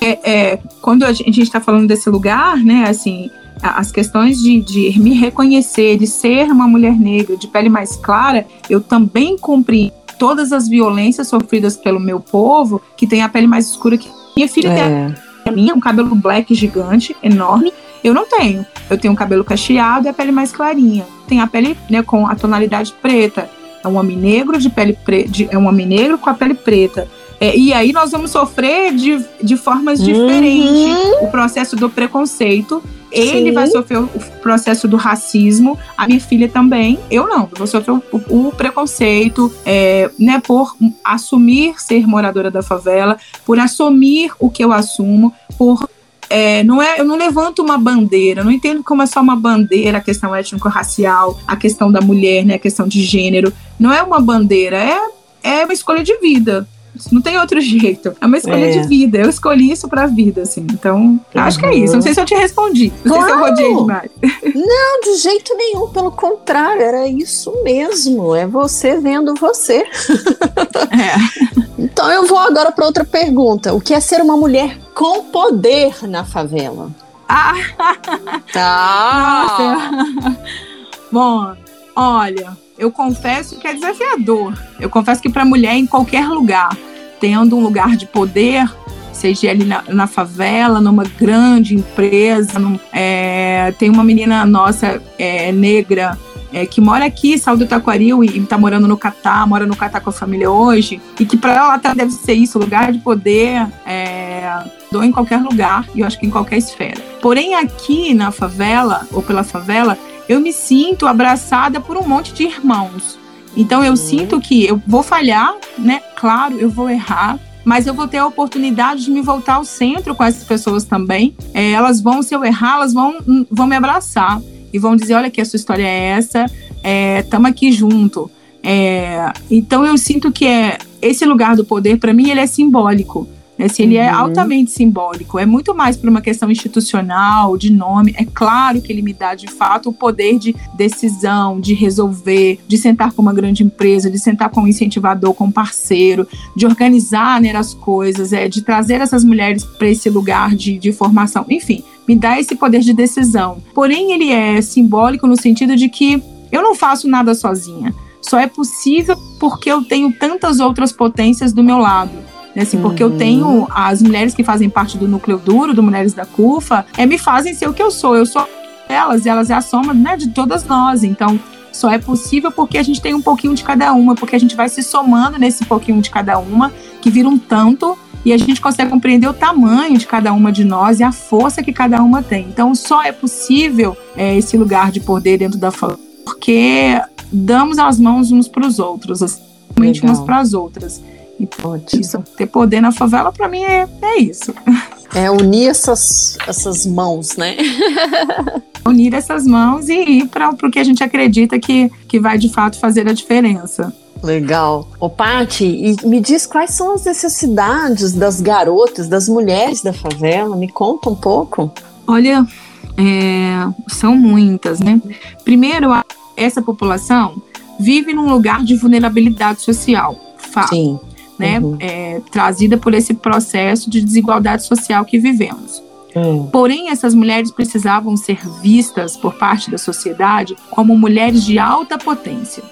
C: é, é, quando a gente está falando desse lugar, né? Assim, as questões de, de, me reconhecer, de ser uma mulher negra, de pele mais clara, eu também compreendo todas as violências sofridas pelo meu povo, que tem a pele mais escura que minha filha é. tem a minha, um cabelo black gigante, enorme, eu não tenho. Eu tenho cabelo cacheado e a pele mais clarinha. Tem a pele né, com a tonalidade preta. É um homem negro de pele preta. É um homem negro com a pele preta. É, e aí nós vamos sofrer de, de formas uhum. diferentes o processo do preconceito. Ele Sim. vai sofrer o processo do racismo, a minha filha também. Eu não, eu vou sofrer o, o preconceito, é, né, por assumir ser moradora da favela, por assumir o que eu assumo, por é, não é, eu não levanto uma bandeira, não entendo como é só uma bandeira a questão étnico-racial, a questão da mulher, né, a questão de gênero. Não é uma bandeira, é é uma escolha de vida. Não tem outro (laughs) jeito. É uma escolha é. de vida. Eu escolhi isso pra vida, assim. Então, acho que é isso. Não sei se eu te respondi. Não claro. sei se eu rodei demais. (laughs)
D: Não, de jeito nenhum. Pelo contrário, era isso mesmo. É você vendo você. É. (laughs) Então, eu vou agora para outra pergunta. O que é ser uma mulher com poder na favela?
C: Ah! Tá. Nossa. (laughs) Bom, olha, eu confesso que é desafiador. Eu confesso que para mulher em qualquer lugar, tendo um lugar de poder, seja ali na, na favela, numa grande empresa, num, é, tem uma menina nossa é, negra é, que mora aqui, saiu do Taquaril e, está morando no Catar, mora no Catar com a família hoje, e que para ela tá, deve ser isso, lugar de poder, é, dou em qualquer lugar, e eu acho que em qualquer esfera. Porém, aqui na favela, ou pela favela, eu me sinto abraçada por um monte de irmãos. Então eu uhum. sinto que eu vou falhar, né? Claro, eu vou errar, mas eu vou ter a oportunidade de me voltar ao centro com essas pessoas também. É, elas vão, se eu errar, elas vão, vão me abraçar e vão dizer: olha que a sua história é essa, estamos é, aqui junto. É, então eu sinto que é esse lugar do poder para mim ele é simbólico. Assim, ele é uhum. é altamente simbólico, é muito mais por uma questão institucional, de nome. É claro que ele me dá, de fato, o poder de decisão, de resolver, de sentar com uma grande empresa, de sentar com um incentivador, com um parceiro, de organizar né, as coisas, é, de trazer essas mulheres para esse lugar de, de formação. Enfim, me dá esse poder de decisão. Porém, ele é simbólico no sentido de que eu não faço nada sozinha. Só é possível porque eu tenho tantas outras potências do meu lado. Né, assim, porque uhum. eu tenho as mulheres que fazem parte do núcleo duro, do Mulheres da CUFA, é, me fazem ser o que eu sou. Eu sou elas e elas é a soma né, de todas nós. Então, só é possível porque a gente tem um pouquinho de cada uma, porque a gente vai se somando nesse pouquinho de cada uma, que vira um tanto, e a gente consegue compreender o tamanho de cada uma de nós e a força que cada uma tem. Então, só é possível é, esse lugar de poder dentro da família, porque damos as mãos uns para os outros, assim, umas para as outras. Então, isso, ter poder na favela, para mim, é, é isso. (laughs)
D: É unir essas, essas mãos, né? (laughs)
C: unir essas mãos e ir para o que a gente acredita que, que vai de fato fazer a diferença.
D: Legal. Ô, Paty, e me diz quais são as necessidades das garotas, das mulheres da favela? Me conta um pouco.
C: Olha, é, são muitas, né? Primeiro, essa população vive num lugar de vulnerabilidade social. Fato. Sim né, uhum. é, trazida por esse processo de desigualdade social que vivemos. Uhum. Porém, essas mulheres precisavam ser vistas por parte da sociedade como mulheres de alta potência,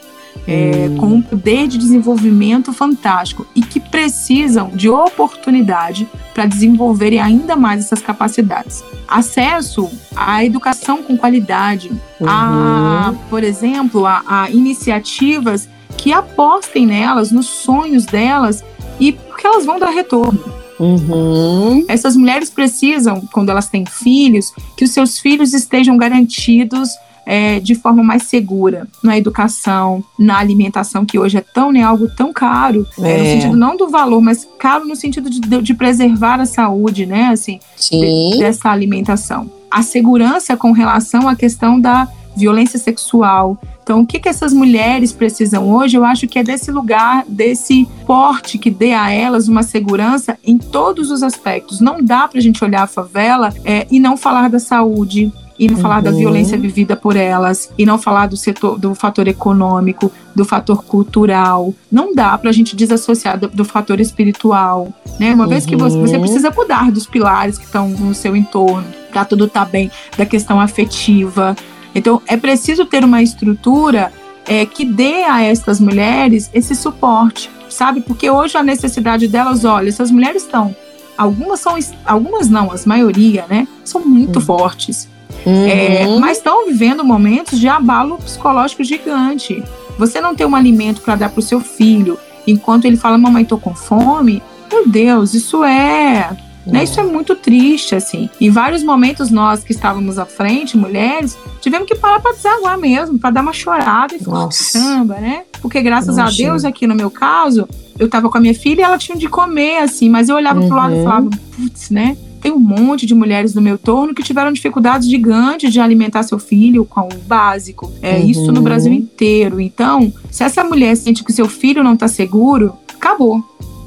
C: é, com um poder de desenvolvimento fantástico e que precisam de oportunidade para desenvolverem ainda mais essas capacidades. Acesso à educação com qualidade, uhum. a, por exemplo, a, a iniciativas que apostem nelas, nos sonhos delas e porque elas vão dar retorno. Uhum. Essas mulheres precisam, quando elas têm filhos, que os seus filhos estejam garantidos é, de forma mais segura na educação, na alimentação, que hoje é tão, né, algo tão caro, é. É, no sentido não do valor, mas caro no sentido de, de preservar a saúde, né, assim, de, dessa alimentação. A segurança com relação à questão da violência sexual, então, o que, que essas mulheres precisam hoje? Eu acho que é desse lugar, desse porte que dê a elas uma segurança em todos os aspectos. Não dá para a gente olhar a favela é, e não falar da saúde, e não uhum. falar da uhum. violência vivida por elas, e não falar do setor do fator econômico, do fator cultural. Não dá para a gente desassociar do, do, fator espiritual, né? Uma uhum. vez que você, você uhum. precisa cuidar dos pilares que estão no seu entorno, para tudo tá bem, da questão afetiva, então, é preciso ter uma estrutura é, que dê a estas mulheres esse suporte, sabe? Porque hoje a necessidade delas, olha, essas mulheres estão, algumas são, algumas não, as maioria, né? São muito uhum. fortes, uhum. É, mas estão vivendo momentos de abalo psicológico gigante. Você não tem um alimento para dar para o seu filho, enquanto ele fala, mamãe, tô com fome. Meu Deus, isso é né? Isso é muito triste, assim. Em vários momentos, nós que estávamos à frente, mulheres, tivemos que parar para desaguar mesmo, para dar uma chorada e falar, samba, né? Porque graças a Deus, aqui no meu caso, eu estava com a minha filha e ela tinha de comer, assim, mas eu olhava uhum. pro lado e uhum. falava, putz, né? Tem um monte de mulheres no meu torno que tiveram dificuldades gigantes de alimentar seu filho com o básico. É uhum. isso no Brasil inteiro. Então, se essa mulher sente que seu filho não está seguro, acabou.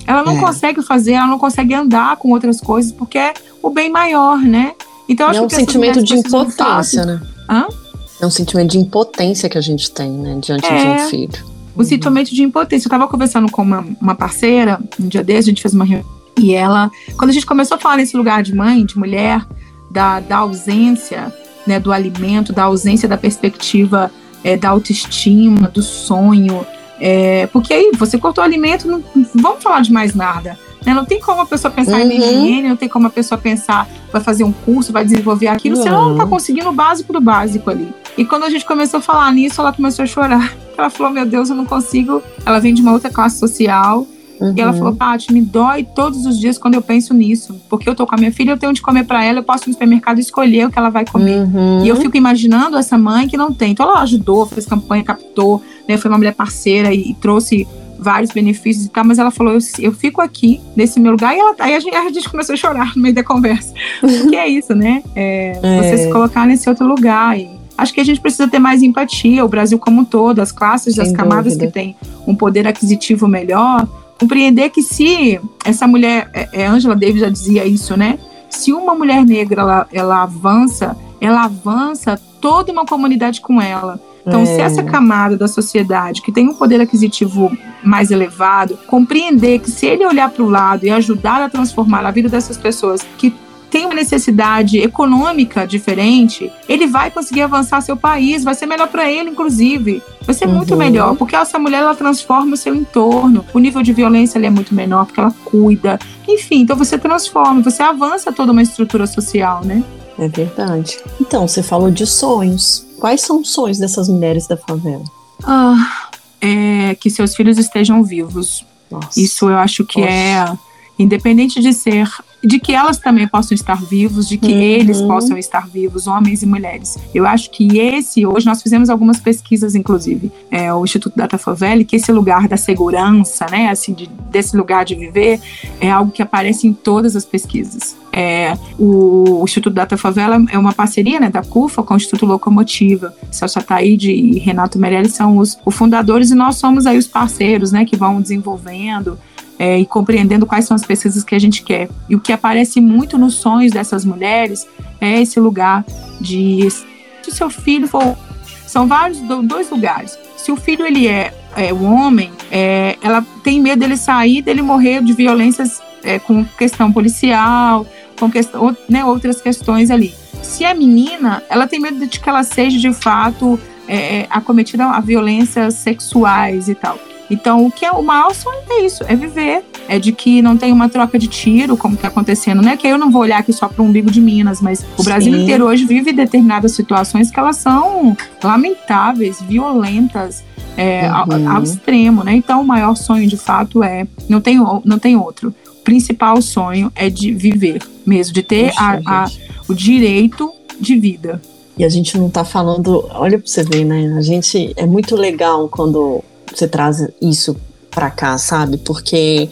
C: Ela não é. consegue fazer, ela não consegue andar com outras coisas porque é o bem maior, né?
D: Então acho é um que sentimento de impotência, né? Hã? É um sentimento de impotência que a gente tem, né, diante é. de um filho.
C: O uhum. sentimento de impotência. Eu estava conversando com uma, uma parceira um dia desses, a gente fez uma reunião e ela, quando a gente começou a falar nesse lugar de mãe, de mulher, da, da ausência né, do alimento, da ausência da perspectiva é, da autoestima, do sonho, é, porque aí você cortou o alimento, não, vamos falar de mais nada. Né? Não tem como a pessoa pensar uhum. em higiene, não tem como a pessoa pensar, vai fazer um curso, vai desenvolver aquilo, uhum. se ela não está conseguindo o básico do básico ali. E quando a gente começou a falar nisso, ela começou a chorar. (laughs) Ela falou: Meu Deus, eu não consigo. Ela vem de uma outra classe social Uhum. E ela falou, Paty, me dói todos os dias quando eu penso nisso. Porque eu tô com a minha filha, eu tenho de comer para ela, eu posso ir no supermercado escolher o que ela vai comer. Uhum. E eu fico imaginando essa mãe que não tem. Então ela ajudou, fez campanha, captou, né? Foi uma mulher parceira e, e trouxe vários benefícios e tal, mas ela falou: eu, eu fico aqui nesse meu lugar, e ela, aí a gente, a gente, começou a chorar no meio da conversa. (laughs) Porque é isso, né? É, é. Você se colocar nesse outro lugar. E acho que a gente precisa ter mais empatia, o Brasil como um todo, as classes, Sem as camadas dúvida. que têm um poder aquisitivo melhor, compreender que se essa mulher, é, é, Angela Davis já dizia isso, né? Se uma mulher negra ela, ela avança, ela avança toda uma comunidade com ela. Então, é. se essa camada da sociedade que tem um poder aquisitivo mais elevado, compreender que se ele olhar para o lado e ajudar a transformar a vida dessas pessoas que tem uma necessidade econômica diferente, ele vai conseguir avançar seu país, vai ser melhor para ele, inclusive. Vai ser uhum. muito melhor, porque essa mulher ela transforma o seu entorno. O nível de violência é muito menor, porque ela cuida. Enfim, então você transforma, você avança toda uma estrutura social, né?
D: É verdade. Então, você falou de sonhos. Quais são os sonhos dessas mulheres da favela?
C: Ah, é que seus filhos estejam vivos. Nossa. Isso eu acho que Poxa. é independente de ser de que elas também possam estar vivos, de que uhum. eles possam estar vivos, homens e mulheres. Eu acho que esse, hoje nós fizemos algumas pesquisas, inclusive, é, o Instituto Data Favela, que esse lugar da segurança, né, assim, de, desse lugar de viver, é algo que aparece em todas as pesquisas. É, o, o, Instituto Data Favela é uma parceria né, da CUFA com o Instituto Locomotiva. Celso Ataíde e Renato Meirelles são os, os fundadores e nós somos aí os parceiros né, que vão desenvolvendo é, e compreendendo quais são as pesquisas que a gente quer. E o que aparece muito nos sonhos dessas mulheres é esse lugar de se o seu filho for são vários dois lugares. Se o filho ele é, é um homem, é, ela tem medo dele sair, dele morrer de violências é, com questão policial, com questão, né, outras questões ali. Se é menina, ela tem medo de que ela seja de fato é, acometida a violências sexuais e tal. Então, o que é o maior sonho é isso, é viver, é de que não tem uma troca de tiro, como está acontecendo, né? Que eu não vou olhar aqui só para o umbigo de Minas, mas o Brasil Sim. inteiro hoje vive determinadas situações que elas são lamentáveis, violentas, é, uhum. ao, ao, extremo, né? Então, o maior sonho, de fato, é não tem, não tem outro. O principal sonho é de viver mesmo, de ter Poxa, a, a, o direito de vida.
D: E a gente não está falando, olha para você ver, né? A gente é muito legal quando você traz isso para cá, sabe? Porque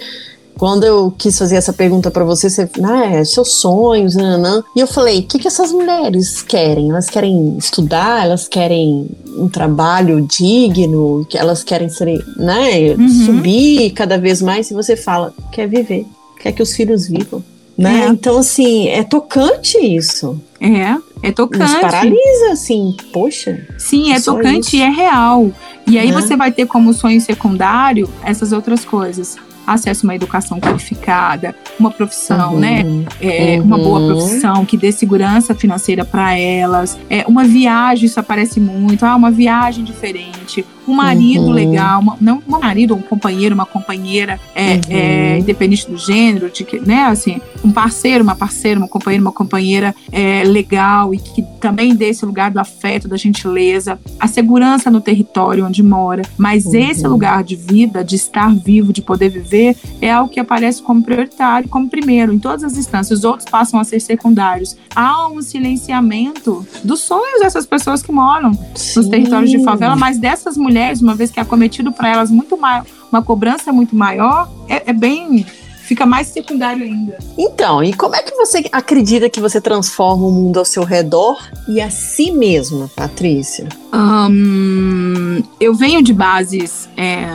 D: quando eu quis fazer essa pergunta para você, você, ah, é, seus sonhos, nanã. E eu falei, o que, que essas mulheres querem? Elas querem estudar, elas querem um trabalho digno, elas querem ser, né, uhum. subir cada vez mais. E você fala, quer viver, quer que os filhos vivam. Né? É. Então, assim, é tocante isso.
C: É, é tocante.
D: Nos paralisa, assim, poxa.
C: Sim, é tocante isso. e é real. E aí uhum. você vai ter como sonho secundário essas outras coisas acesso a uma educação qualificada, uma profissão, uhum, né? É, uhum. Uma boa profissão que dê segurança financeira para elas. É, uma viagem, isso aparece muito. Ah, uma viagem diferente. Um marido uhum. legal, uma, não um marido, um companheiro, uma companheira, é, é, uhum. independente do gênero, de que, né? Assim, um parceiro, uma parceira, uma companheira, uma companheira é, legal e que também dê esse lugar do afeto, da gentileza, a segurança no território onde mora. Mas esse uhum. lugar de vida, de estar vivo, de poder viver é algo que aparece como prioritário, como primeiro, em todas as instâncias. Os outros passam a ser secundários. Há um silenciamento dos sonhos dessas pessoas que moram Sim. nos territórios de favela, mas dessas mulheres, uma vez que é cometido para elas muito mais, uma cobrança muito maior, é, é bem fica mais secundário ainda.
D: Então, e como é que você acredita que você transforma o mundo ao seu redor e a si mesma, Patrícia?
C: Um, eu venho de bases é,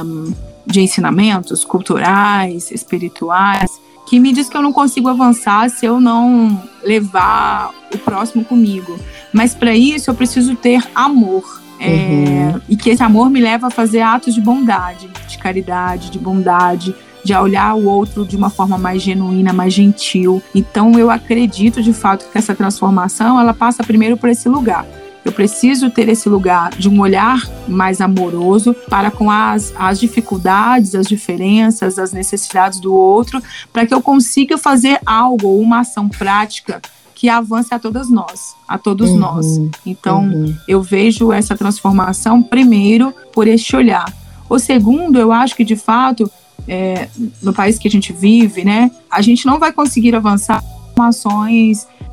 C: de ensinamentos culturais, espirituais, que me diz que eu não consigo avançar se eu não levar o próximo comigo. Mas para isso eu preciso ter amor. É, uhum. E que esse amor me leva a fazer atos de bondade, de caridade, de bondade, de olhar o outro de uma forma mais genuína, mais gentil. Então eu acredito de fato que essa transformação ela passa primeiro por esse lugar. Eu preciso ter esse lugar de um olhar mais amoroso para com as, as dificuldades, as diferenças, as necessidades do outro, para que eu consiga fazer algo, uma ação prática que avance a todas nós, a todos uhum, nós. Então, uhum. eu vejo essa transformação primeiro por este olhar. O segundo, eu acho que de fato, é, no país que a gente vive, né, a gente não vai conseguir avançar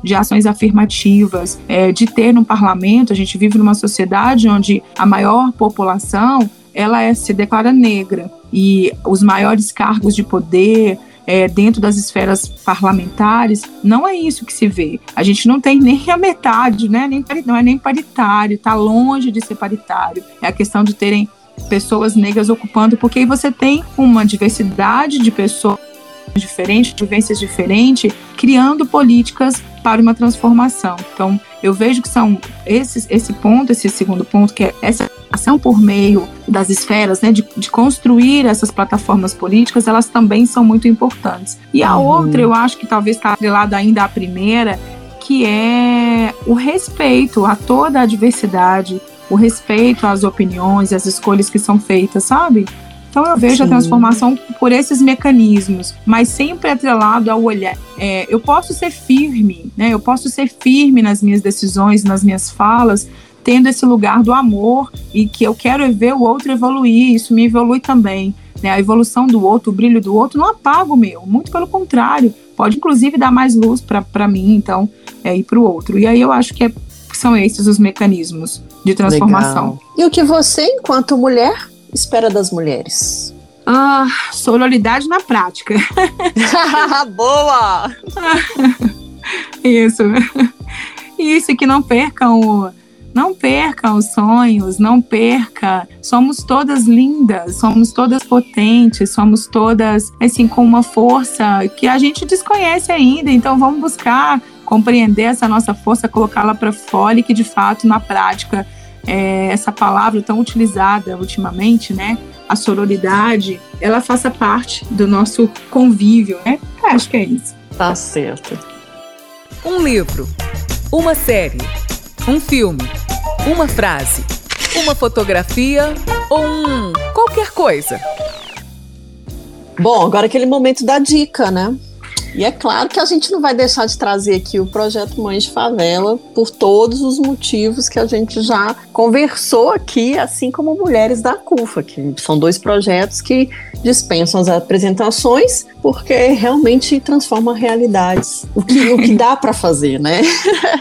C: de ações afirmativas, é, de ter no parlamento, a gente vive numa sociedade onde a maior população ela é, se declara negra e os maiores cargos de poder, é, dentro das esferas parlamentares, não é isso que se vê. A gente não tem nem a metade, né? Nem, não é nem paritário, está longe de ser paritário. É a questão de terem pessoas negras ocupando, porque aí você tem uma diversidade de pessoas diferentes, vivências diferentes, criando políticas para uma transformação. Então, eu vejo que são esses, esse ponto, esse segundo ponto, que é essa ação por meio das esferas, né, de, de construir essas plataformas políticas, elas também são muito importantes. E a uhum. outra, eu acho que talvez está atrelada ainda à primeira, que é o respeito a toda a diversidade, o respeito às opiniões, às escolhas que são feitas, sabe? Então eu vejo Sim. a transformação por esses mecanismos, mas sempre atrelado ao olhar. É, eu posso ser firme, né? Eu posso ser firme nas minhas decisões, nas minhas falas, tendo esse lugar do amor e que eu quero ver o outro evoluir. Isso me evolui também. Né? A evolução do outro, o brilho do outro, não apaga o meu. Muito pelo contrário, pode inclusive dar mais luz para mim, então, é, e para o outro. E aí eu acho que é, são esses os mecanismos de transformação. Legal.
D: E o que você, enquanto mulher, espera das mulheres?
C: Ah, sororidade na prática. (laughs)
D: Boa! (laughs)
C: Isso. Isso, que não percam o, não percam os sonhos, não perca. Somos todas lindas, somos todas potentes, somos todas assim com uma força que a gente desconhece ainda. Então vamos buscar compreender essa nossa força, colocá-la para fora e que de fato na prática é, essa palavra tão utilizada ultimamente, né? A sororidade, ela faça parte do nosso convívio, né? É, acho que é isso.
D: Tá certo.
A: Um livro, uma série, um filme, uma frase, uma fotografia ou um qualquer coisa.
D: Bom, agora aquele momento da dica, né? E é claro que a gente não vai deixar de trazer aqui o projeto Mães de Favela por todos os motivos que a gente já conversou aqui, assim como Mulheres da CUFA, que são dois projetos que dispensam as apresentações porque realmente transforma realidades. O que, o que dá para fazer, né?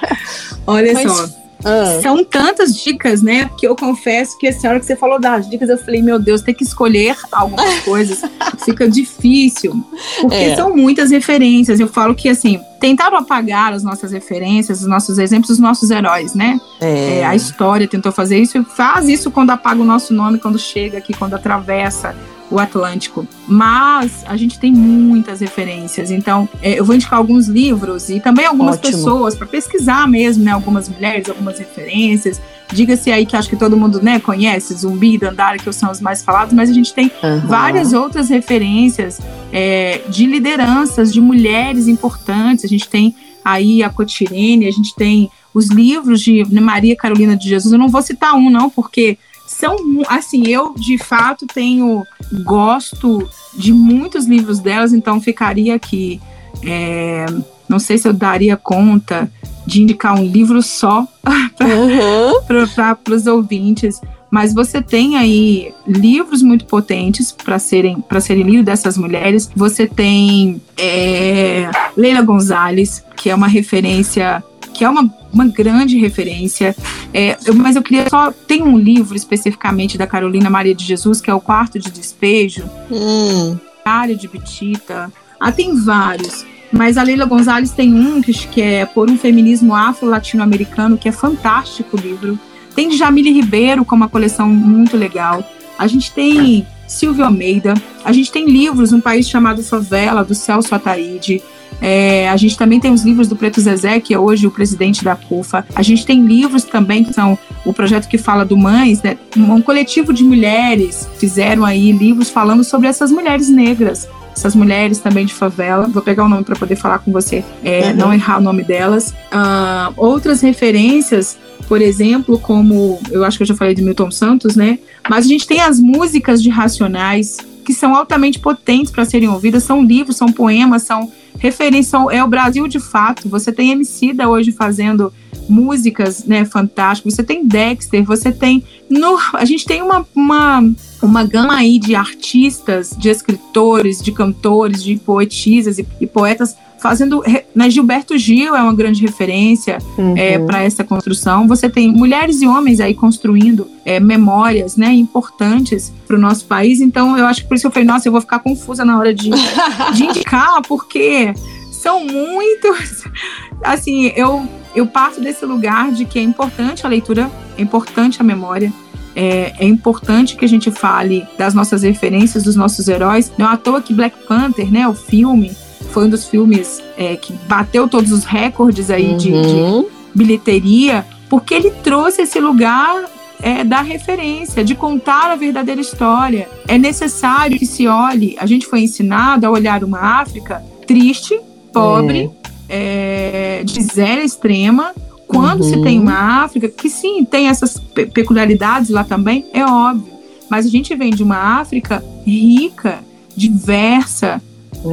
D: (laughs)
C: Olha Mas, só ah. São tantas dicas, né? Que eu confesso que assim, a hora que você falou das dicas, eu falei, meu Deus, tem que escolher algumas (laughs) coisas. Fica difícil. Porque é. são muitas referências. Eu falo que, assim, tentaram apagar as nossas referências, os nossos exemplos, os nossos heróis, né? É. É, a história tentou fazer isso. Faz isso quando apaga o nosso nome, quando chega aqui, quando atravessa o Atlântico. Mas a gente tem muitas referências. Então, é, eu vou indicar alguns livros e também algumas Ótimo. pessoas para pesquisar mesmo, né? Algumas mulheres, algumas referências. Diga-se aí que acho que todo mundo né, conhece Zumbi e Dandara, que são os mais falados, mas a gente tem uhum. várias outras referências é, de lideranças, de mulheres importantes. A gente tem aí a Cotirene, a gente tem os livros de Maria Carolina de Jesus. Eu não vou citar um, não, porque são assim, eu de fato tenho gosto de muitos livros delas, então ficaria aqui. É, não sei se eu daria conta de indicar um livro só (laughs) para uhum. os ouvintes, mas você tem aí livros muito potentes para serem para serem lidos dessas mulheres. Você tem é, Leila Gonzalez, que é uma referência que é uma, uma grande referência. É, eu, mas eu queria só. Tem um livro especificamente da Carolina Maria de Jesus, que é O Quarto de Despejo. Hum. Área de Bitita. Ah, tem vários. Mas a Leila Gonzalez tem um que, que é Por um Feminismo Afro-Latino-Americano, que é fantástico o livro. Tem Jamile Ribeiro, com uma coleção muito legal. A gente tem Silvio Almeida. A gente tem livros, Um País Chamado Favela, do Celso Ataíde. É, a gente também tem os livros do Preto Zezé, que é hoje o presidente da CUFA. A gente tem livros também que são o projeto que fala do Mães, né? Um coletivo de mulheres fizeram aí livros falando sobre essas mulheres negras essas mulheres também de favela. Vou pegar o nome para poder falar com você, é, uhum. não errar o nome delas. Uh, outras referências, por exemplo, como eu acho que eu já falei de Milton Santos, né? Mas a gente tem as músicas de Racionais que são altamente potentes para serem ouvidas. São livros, são poemas, são referência é o Brasil de fato. Você tem Emicida hoje fazendo músicas, né, fantásticas. Você tem Dexter, você tem no, a gente tem uma, uma uma gama aí de artistas, de escritores, de cantores, de poetisas e, e poetas fazendo. Né, Gilberto Gil é uma grande referência uhum. é, para essa construção. Você tem mulheres e homens aí construindo é, memórias né, importantes para o nosso país. Então, eu acho que por isso eu falei, nossa, eu vou ficar confusa na hora de, (laughs) de indicar, porque são muitos. Assim, eu, eu parto desse lugar de que é importante a leitura, é importante a memória. É, é, importante que a gente fale das nossas referências, dos nossos heróis. Não é à toa que Black Panther, né, o filme, foi um dos filmes é, que bateu todos os recordes aí uhum. de, de, uhum. bilheteria, porque ele trouxe esse lugar é, da referência, de contar a verdadeira história. É necessário que se olhe, a gente foi ensinado a olhar uma África triste, pobre, é. é de zero extrema, quando uhum. se tem uma África, que sim, tem essas pe peculiaridades lá também, é óbvio. Mas a gente vem de uma África rica, diversa,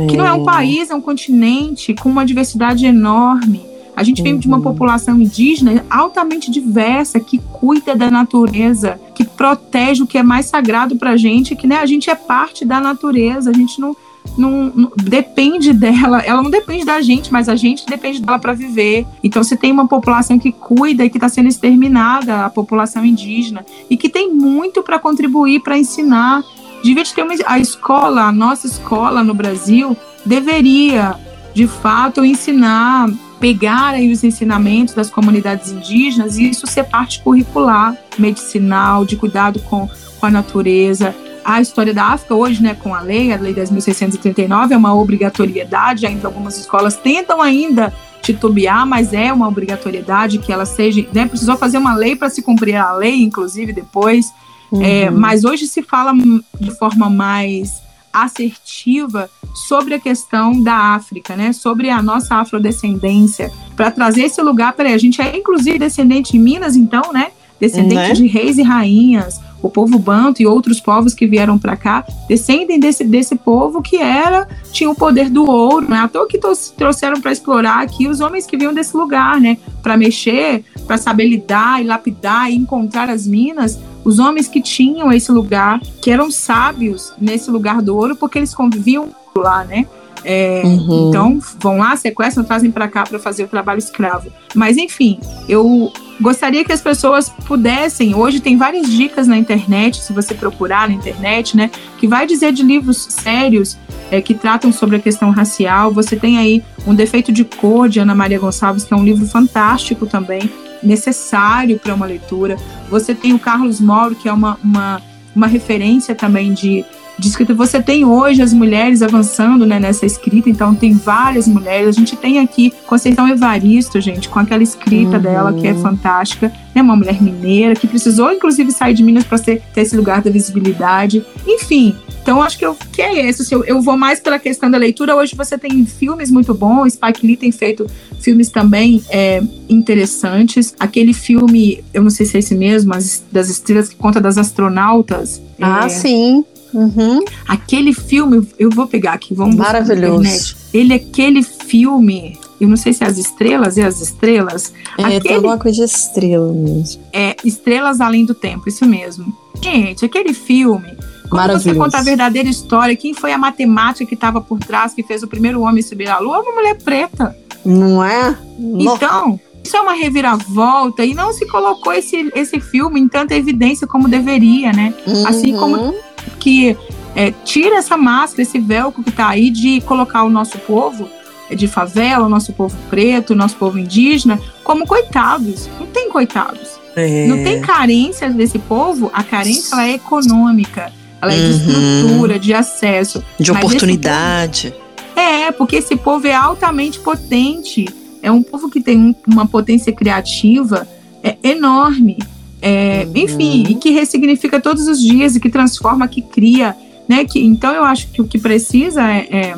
C: que não é um é. país, é um continente com uma diversidade enorme. A gente vem uhum. de uma uhum. população indígena altamente diversa, que cuida da natureza, que protege o que é mais sagrado para a gente, que né, a gente é parte da natureza, a gente não, não, não, depende dela, ela não depende da gente, mas a gente depende dela para viver. Então você tem uma população que cuida e que está sendo exterminada, a população indígena, e que tem muito para contribuir, para ensinar devia ter uma, a escola, a nossa escola no Brasil deveria, de fato, ensinar, pegar aí os ensinamentos das comunidades indígenas e isso ser parte curricular, medicinal, de cuidado com, com a natureza. A história da África hoje, né, com a lei, a lei 10.639, é uma obrigatoriedade, ainda algumas escolas tentam ainda titubear, mas é uma obrigatoriedade que ela seja, né, precisou fazer uma lei para se cumprir a lei, inclusive depois. Uhum. É, mas hoje se fala de forma mais assertiva sobre a questão da África, né? Sobre a nossa afrodescendência, para trazer esse lugar. Peraí, a gente é inclusive descendente de Minas, então, né? Descendente né? de reis e rainhas, o povo banto e outros povos que vieram para cá descendem desse, desse povo que era tinha o poder do ouro, né? À toa que trouxeram para explorar aqui os homens que vinham desse lugar, né? Para mexer, para saber lidar e lapidar e encontrar as minas, os homens que tinham esse lugar, que eram sábios nesse lugar do ouro, porque eles conviviam lá, né? É, uhum. Então, vão lá, sequestram, trazem para cá para fazer o trabalho escravo. Mas, enfim, eu gostaria que as pessoas pudessem. Hoje tem várias dicas na internet, se você procurar na internet, né? Que vai dizer de livros sérios é, que tratam sobre a questão racial. Você tem aí Um Defeito de Cor, de Ana Maria Gonçalves, que é um livro fantástico também, necessário para uma leitura. Você tem o Carlos Mauro, que é uma, uma, uma referência também de de escrita. Você tem hoje as mulheres avançando né, nessa escrita, então tem várias mulheres. A gente tem aqui Conceição Evaristo, gente, com aquela escrita uhum. dela que é fantástica. Né, uma mulher mineira que precisou, inclusive, sair de Minas para ter esse lugar da visibilidade. Enfim, então acho que, eu, que é isso. Assim, eu, eu, vou mais pela questão da leitura. Hoje você tem filmes muito bons. Spike Lee tem feito filmes também é, interessantes. Aquele filme, eu não sei se é esse mesmo, as, das estrelas que conta das astronautas.
D: Ah,
C: é,
D: sim.
C: Uhum. Aquele filme, eu vou pegar aqui, vamos
D: Maravilhoso.
C: Ele é aquele filme, eu não sei se é as estrelas, é as estrelas.
D: É, aquele, tem alguma coisa de estrela mesmo.
C: É, Estrelas Além do Tempo, isso mesmo. Gente, aquele filme, quando você conta a verdadeira história, quem foi a matemática que estava por trás, que fez o primeiro homem subir à lua, é uma mulher preta.
D: Não é?
C: Então, isso é uma reviravolta e não se colocou esse, esse filme em tanta evidência como deveria, né? Uhum. Assim como que é, tira essa máscara, esse velcro que está aí de colocar o nosso povo é, de favela, o nosso povo preto, o nosso povo indígena, como coitados. Não tem coitados. É. Não tem carência desse povo, a carência ela é econômica, ela é de uhum. estrutura, de acesso.
D: De oportunidade.
C: Povo, é, porque esse povo é altamente potente. É um povo que tem uma potência criativa é, enorme. É, uhum. Enfim, e que ressignifica todos os dias e que transforma, que cria. Né? Que, então eu acho que o que precisa é, é,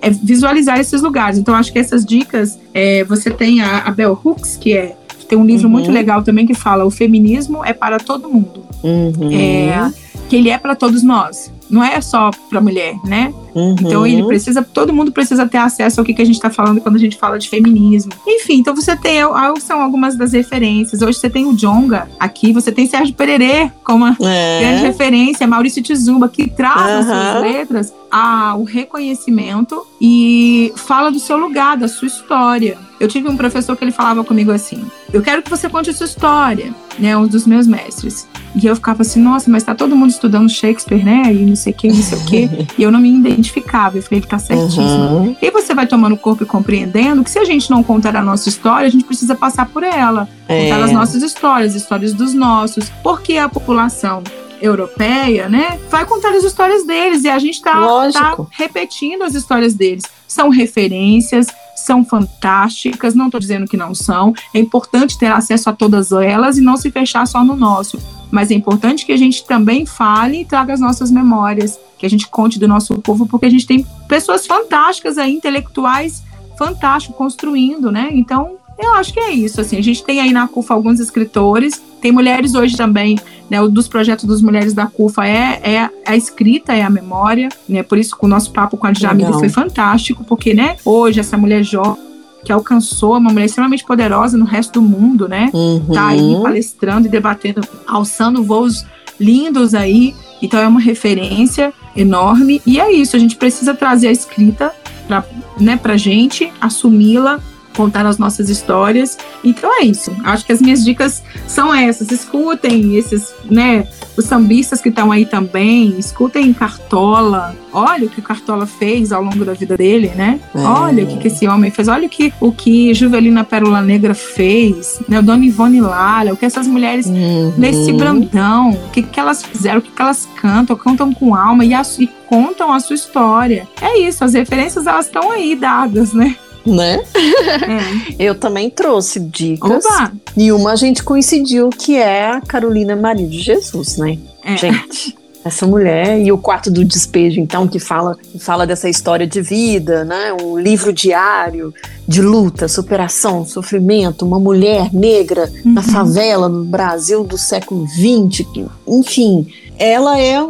C: é visualizar esses lugares. Então acho que essas dicas, é, você tem a, a Bell Hooks, que é tem um livro uhum. muito legal também que fala o feminismo é para todo mundo.
D: Uhum.
C: É, que ele é para todos nós não é só para mulher, né? Uhum. Então ele precisa, todo mundo precisa ter acesso ao que, que a gente está falando quando a gente fala de feminismo. Enfim, então você tem, são algumas das referências. Hoje você tem o Jonga aqui, você tem Sérgio Pererê como uma é. grande referência, Maurício Tizumba, que traz uhum. nas suas letras a, o reconhecimento e fala do seu lugar, da sua história. Eu tive um professor que ele falava comigo assim: Eu quero que você conte a sua história, né? Um dos meus mestres. E eu ficava assim, nossa, mas tá todo mundo estudando Shakespeare, né? E não sei o que, não sei o que. (laughs) e eu não me identificava. Eu falei, ele tá certíssimo. Uhum. E você vai tomando corpo e compreendendo que se a gente não contar a nossa história, a gente precisa passar por ela. É. Contar as nossas histórias, histórias dos nossos. Porque a população europeia, né, vai contar as histórias deles e a gente tá, tá repetindo as histórias deles. São referências, são fantásticas, não estou dizendo que não são. É importante ter acesso a todas elas e não se fechar só no nosso. Mas é importante que a gente também fale e traga as nossas memórias, que a gente conte do nosso povo, porque a gente tem pessoas fantásticas aí, intelectuais fantásticos construindo, né? Então, eu acho que é isso, assim, a gente tem aí na CUFA alguns escritores, tem mulheres hoje também, né, um dos projetos dos mulheres da CUFA é, é a escrita, é a memória, né, por isso o nosso papo com a Djamila foi fantástico, porque, né, hoje essa mulher jovem que alcançou uma mulher extremamente poderosa no resto do mundo, né, uhum. tá aí palestrando e debatendo, alçando voos lindos aí, então é uma referência enorme, e é isso, a gente precisa trazer a escrita pra, né, pra gente, assumi-la, contar as nossas histórias. Então é isso. Acho que as minhas dicas são essas. Escutem esses, né, os sambistas que estão aí também, escutem Cartola. Olha o que o Cartola fez ao longo da vida dele, né? É. Olha o que, que, esse homem fez. Olha o que, o que Juvelina Pérola Negra fez, né? O Dona Ivone Lara, o que essas mulheres uhum. nesse Brandão, o que, que elas fizeram, o que, que elas cantam, cantam com alma e, a, e contam a sua história. É isso, as referências elas estão aí dadas, né?
D: Né? É. Eu também trouxe dicas. Oba. E uma a gente coincidiu que é a Carolina Maria de Jesus, né? É. Gente. Essa mulher e o quarto do despejo, então, que fala, que fala dessa história de vida, né? Um livro diário de luta, superação, sofrimento, uma mulher negra uhum. na favela no Brasil do século XX, enfim, ela é. Uh,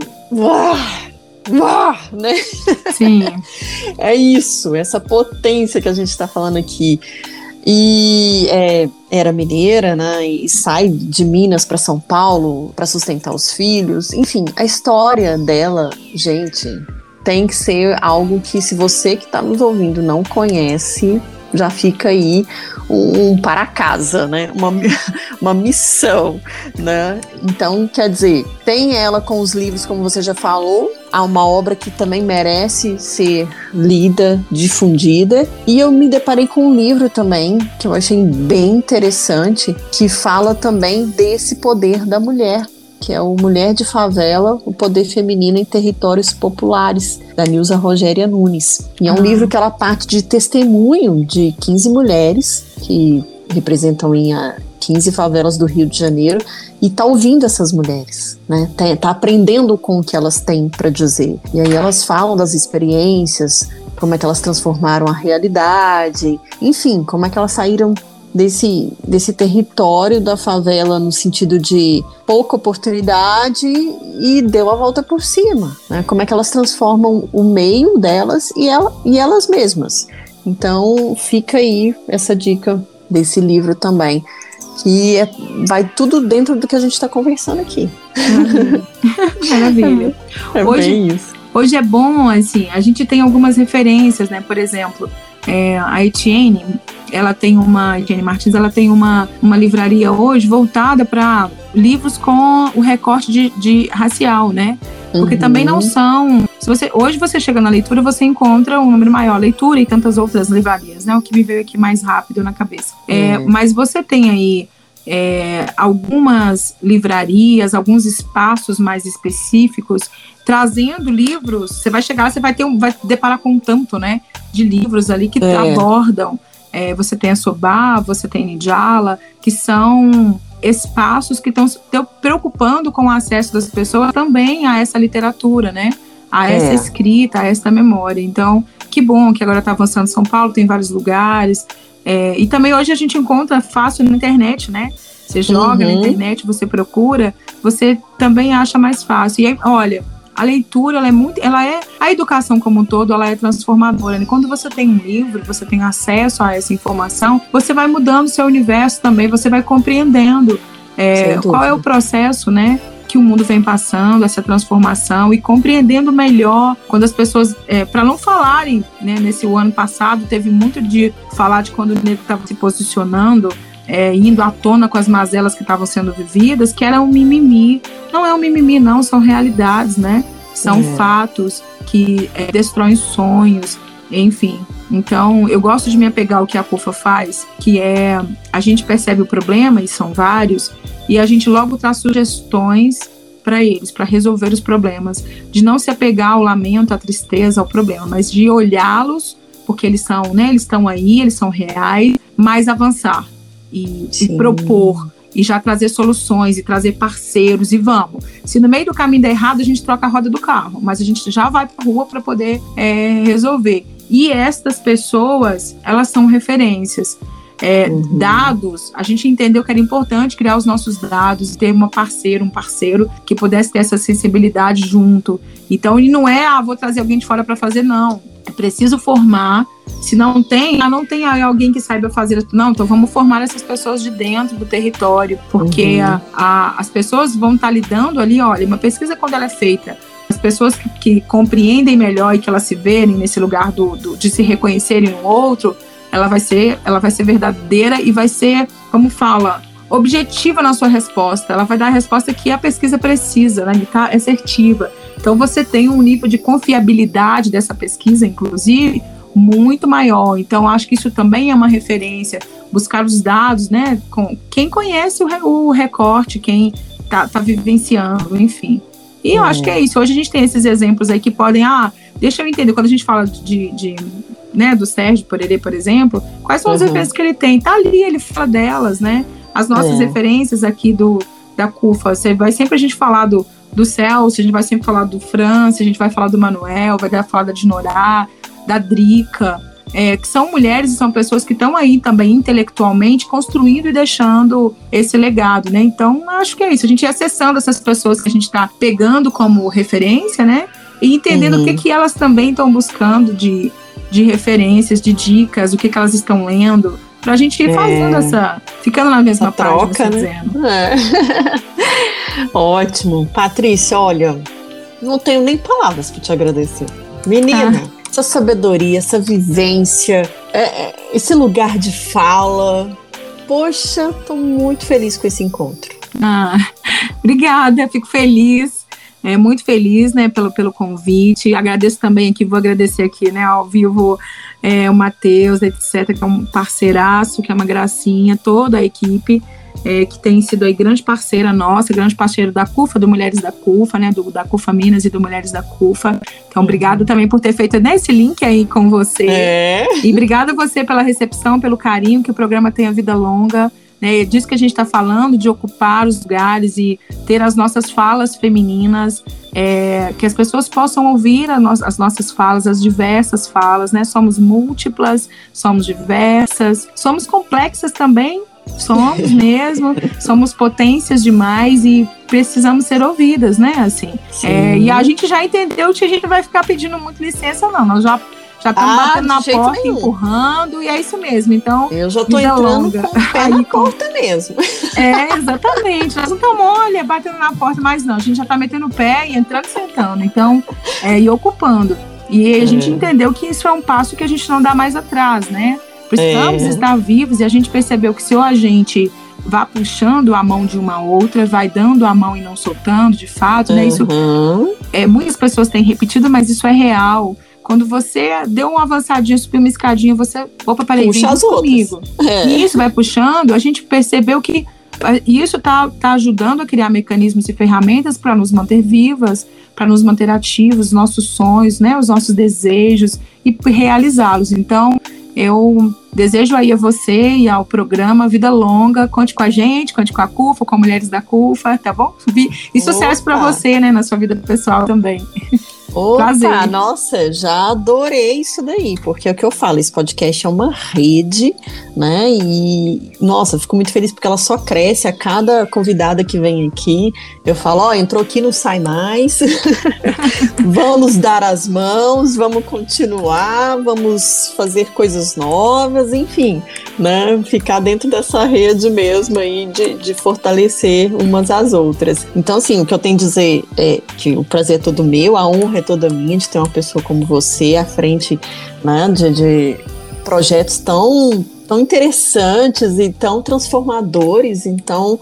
D: ah, né?
C: Sim. (laughs)
D: é isso, essa potência que a gente está falando aqui. E é, era mineira, né? E sai de Minas para São Paulo para sustentar os filhos. Enfim, a história dela, gente, tem que ser algo que, se você que está nos ouvindo não conhece, já fica aí um, para casa, né? Uma, (laughs) uma missão, né? Então, quer dizer, tem ela com os livros, como você já falou, há uma obra que também merece ser lida, difundida. E eu me deparei com um livro também que eu achei bem interessante, que fala também desse poder da mulher que é o Mulher de Favela, o Poder Feminino em Territórios Populares, da Nilza Rogéria Nunes. E é um ah. livro que ela parte de testemunho de 15 mulheres que representam em 15 favelas do Rio de Janeiro e tá ouvindo essas mulheres, né? Tá, tá aprendendo com o que elas têm para dizer. E aí elas falam das experiências, como é que elas transformaram a realidade, enfim, como é que elas saíram desse, desse território da favela no sentido de pouca oportunidade e deu a volta por cima. Né? Como é que elas transformam o meio delas e, ela, e elas mesmas. Então fica aí essa dica desse livro também. Que é, vai tudo dentro do que a gente está conversando aqui.
C: Maravilha. (laughs)
D: É hoje, bem isso.
C: Hoje é bom, assim, a gente tem algumas referências, né? Por exemplo, é, a Etienne, ela tem uma, Etienne Martins, ela tem uma, uma livraria hoje voltada para livros com o recorte de, de racial, né? Porque uhum. também não são. Se você, hoje você chega na leitura, você encontra um número maior. Leitura e tantas outras livrarias, né? O que me veio aqui mais rápido na cabeça. É, uhum. Mas você tem aí é, algumas livrarias, alguns espaços mais específicos, trazendo livros. Você vai chegar, você vai ter um, vai deparar com um tanto, né, de livros ali que é. abordam. É, você tem a Sobá, você tem Nidjala, que são espaços que estão preocupando com o acesso das pessoas também a essa literatura, né? A essa é. escrita, a essa memória. Então, que bom que agora está avançando São Paulo, tem vários lugares. É, e também hoje a gente encontra fácil na internet, né? Você joga uhum. na internet, você procura, você também acha mais fácil. E aí, olha, a leitura ela é muito, ela é a educação como um todo, ela é transformadora. E quando você tem um livro, você tem acesso a essa informação, você vai mudando o seu universo também, você vai compreendendo é, qual é o processo, né? que o mundo vem passando, essa transformação e compreendendo melhor quando as pessoas, é, para não falarem, né, nesse ano passado teve muito de falar de quando o negro estava se posicionando, é, indo à tona com as mazelas que estavam sendo vividas, que era um mimimi. Não é um mimimi, não, são realidades, né? São é. fatos que é, destroem sonhos, enfim. Então, eu gosto de me apegar ao que a CUFA faz, que é a gente percebe o problema, e são vários, e a gente logo traz sugestões para eles, para resolver os problemas, de não se apegar ao lamento, à tristeza, ao problema, mas de olhá-los, porque eles são, né, eles estão aí, eles são reais, mas avançar e, e propor e já trazer soluções e trazer parceiros e vamos. Se no meio do caminho der errado, a gente troca a roda do carro, mas a gente já vai para a rua para poder é, resolver. E estas pessoas, elas são referências. É, uhum. Dados, a gente entendeu que era importante criar os nossos dados e ter uma parceira, um parceiro que pudesse ter essa sensibilidade junto. Então, ele não é, ah, vou trazer alguém de fora para fazer, não. É preciso formar. Se não tem, ah, não tem alguém que saiba fazer. Não, então vamos formar essas pessoas de dentro do território, porque uhum. a, a, as pessoas vão estar tá lidando ali. Olha, uma pesquisa, quando ela é feita as pessoas que, que, compreendem melhor e que elas se verem nesse lugar do, do, de se reconhecerem no outro, ela vai ser, ela vai ser verdadeira e vai ser, como fala, objetiva na sua resposta. Ela vai dar a resposta que a pesquisa precisa, né? Tá assertiva. Então você tem um nível de confiabilidade dessa pesquisa, inclusive, muito maior. Então acho que isso também é uma referência. Buscar os dados, né? Com quem conhece o, o recorte, quem tá, tá vivenciando, enfim. E eu acho que é isso. Hoje a gente tem esses exemplos aí que podem, ah, deixa eu entender, quando a gente fala de, de né, do Sérgio Porerê, por exemplo, quais são as uhum. referências que ele tem? Tá ali, ele fala delas, né? As nossas é. referências aqui do da CUFA, você vai sempre a gente falar do, do Celso, a gente vai sempre falar do França, a gente vai falar do Manuel, vai falar da Dinorá, da Drica, é, que são mulheres e são pessoas que estão aí também intelectualmente construindo e deixando esse legado, né? Então, acho que é isso. A gente ir acessando essas pessoas que a gente está pegando como referência, né? E entendendo uhum. o que, que elas também estão buscando de, de referências, de dicas, o que, que elas estão lendo, para a gente ir fazendo é. essa. ficando na mesma essa página, troca, né?
D: É. (laughs) Ótimo. Patrícia, olha, não tenho nem palavras para te agradecer. Menina. Ah essa sabedoria, essa vivência, é, é, esse lugar de fala. Poxa, estou muito feliz com esse encontro.
C: Ah, (laughs) obrigada, fico feliz. É, muito feliz né, pelo, pelo convite. Agradeço também aqui, vou agradecer aqui né, ao vivo é, o Matheus, etc., que é um parceiraço, que é uma gracinha, toda a equipe é, que tem sido aí grande parceira nossa, grande parceiro da CUFA, do Mulheres da CUFA, né, do, da CUFA Minas e do Mulheres da CUFA. Então, obrigado também por ter feito nesse link aí com você. É. E obrigada a você pela recepção, pelo carinho, que o programa tenha vida longa. Né, é disso que a gente está falando, de ocupar os lugares e ter as nossas falas femininas, é, que as pessoas possam ouvir no as nossas falas, as diversas falas, né? Somos múltiplas, somos diversas, somos complexas também, Somos (laughs) mesmo, somos potências demais e precisamos ser ouvidas, né? Assim. É, e a gente já entendeu que a gente vai ficar pedindo muito licença, não. Nós já já estamos ah, batendo na porta, nenhum. empurrando, e é isso mesmo. Então,
D: eu já estou entrando longa. com o pé Aí, na porta mesmo. (laughs)
C: É, exatamente. Nós não estamos, olha, batendo na porta, mas não. A gente já está metendo o pé e entrando e sentando. Então, é, e ocupando. E a gente é. entendeu que isso é um passo que a gente não dá mais atrás, né? Precisamos é. estar vivos e a gente percebeu que se ou a gente vá puxando a mão de uma outra, vai dando a mão e não soltando, de fato, né? Isso
D: Uhum.
C: é, muitas pessoas têm repetido, mas isso é real. Quando você deu uma avançadinha, subiu uma escadinha, você, opa, peraí,
D: Puxa as
C: comigo.
D: É.
C: E isso vai puxando, a gente percebeu que isso está tá ajudando a criar mecanismos e ferramentas para nos manter vivas, para nos manter ativos, nossos sonhos, né, os nossos desejos e realizá-los. Então, eu desejo aí a você e ao programa Vida Longa, conte com a gente, conte com a CUFA, com a Mulheres da CUFA, tá bom? Vi- (laughs) E sucesso para você, né, na sua vida pessoal também. (laughs)
D: Opa,
C: Prazer.
D: nossa, já adorei isso daí, porque é o que eu falo, esse podcast é uma rede, né? E, nossa, fico muito feliz porque ela só cresce a cada convidada que vem aqui. Eu falo, ó, entrou aqui, não sai mais. (laughs) vamos dar as mãos, vamos continuar, vamos fazer coisas novas, enfim, né? Ficar dentro dessa rede mesmo aí de, de fortalecer umas às outras. Então, assim, o que eu tenho a dizer é que o prazer é todo meu, a honra é toda minha de ter uma pessoa como você à frente, né, de, de projetos tão tão interessantes e tão transformadores. Então,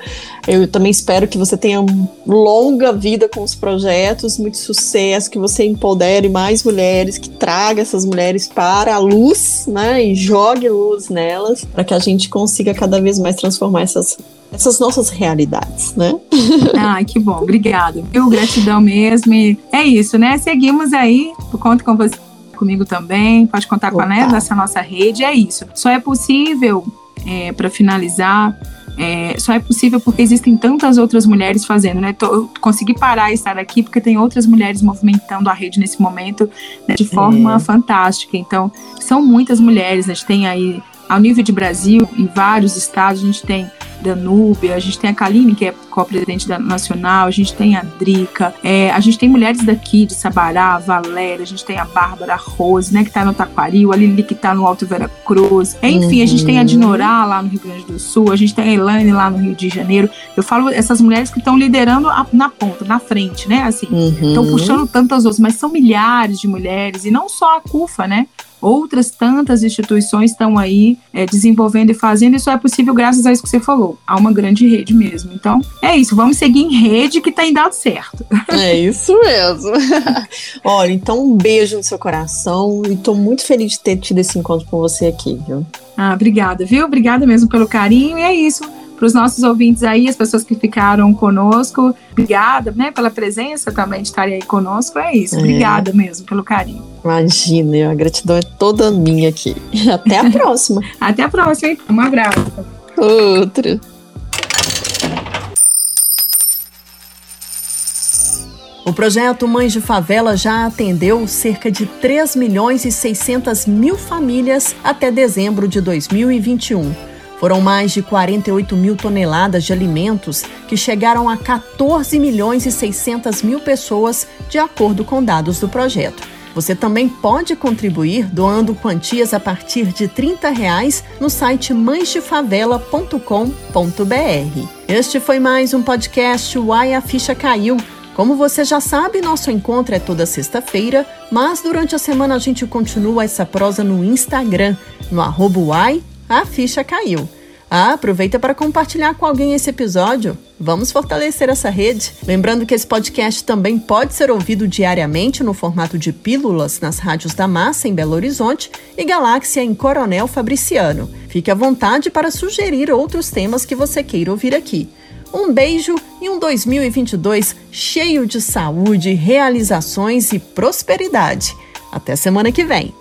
D: eu também espero que você tenha longa vida com os projetos, muito sucesso, que você empodere mais mulheres, que traga essas mulheres para a luz, né, e jogue luz nelas, para que a gente consiga cada vez mais transformar essas essas nossas realidades, né? (laughs)
C: Ah, que bom, obrigada. Viu? Gratidão mesmo. E é isso, né? Seguimos aí. Conto com você comigo também. Pode contar com a
D: Opa.
C: né, dessa nossa rede. É isso. Só é possível, é, para finalizar, é, só é possível porque existem tantas outras mulheres fazendo, né? Tô- eu consegui parar e estar aqui porque tem outras mulheres movimentando a rede nesse momento né, de forma
D: É.
C: fantástica. Então, são muitas mulheres. A gente tem aí, ao nível de Brasil, em vários estados, a gente tem Danúbia, a gente tem a Kaline, que é co-presidente da Nacional, a gente tem a Drica, é, a gente tem mulheres daqui de Sabará, Valéria, a gente tem a Bárbara Rose, né, que tá no Taquaril, a Lili que tá no Alto Vera Cruz. Enfim, a gente tem a
D: Uhum.
C: Dinorá lá no Rio Grande do Sul, a gente tem a Elaine lá no Rio de Janeiro. Eu falo essas mulheres que estão liderando a- na ponta, na frente, né? Assim, estão
D: Uhum.
C: puxando tantas outras, mas são milhares de mulheres, e não só a CUFA, né? Outras tantas instituições estão aí é, desenvolvendo e fazendo, só é possível graças a isso que você falou. Há uma grande rede mesmo. Então, é isso, vamos seguir em rede que tem dado certo. (laughs)
D: É isso mesmo. (laughs) Olha, então um beijo no seu coração e tô muito feliz de ter tido esse encontro com você aqui, viu?
C: Ah, obrigada, viu? Obrigada mesmo pelo carinho, e é isso. Para os nossos ouvintes aí, as pessoas que ficaram conosco, obrigada, né, pela presença também de estarem aí conosco. É isso,
D: É.
C: obrigada mesmo pelo carinho.
D: Imagina, a gratidão é toda minha aqui. (laughs) Até a próxima.
C: Até a próxima, hein? Um abraço.
D: Outra.
B: O projeto Mães de Favela já atendeu cerca de 3 milhões e 600 mil famílias até dezembro de 2021. Foram mais de 48 mil toneladas de alimentos que chegaram a 14 milhões e 600 mil pessoas, de acordo com dados do projeto. Você também pode contribuir doando quantias a partir de 30 reais no site mãesdefavela.com.br. Este foi mais um podcast Uai a Ficha Caiu. Como você já sabe, nosso encontro é toda sexta-feira, mas durante a semana a gente continua essa prosa no Instagram, no arroba Uai, a ficha caiu. Ah, aproveita para compartilhar com alguém esse episódio. Vamos fortalecer essa rede. Lembrando que esse podcast também pode ser ouvido diariamente no formato de pílulas nas rádios da Massa em Belo Horizonte e Galáxia em Coronel Fabriciano. Fique à vontade para sugerir outros temas que você queira ouvir aqui. Um beijo e um 2022 cheio de saúde, realizações e prosperidade. Até semana que vem.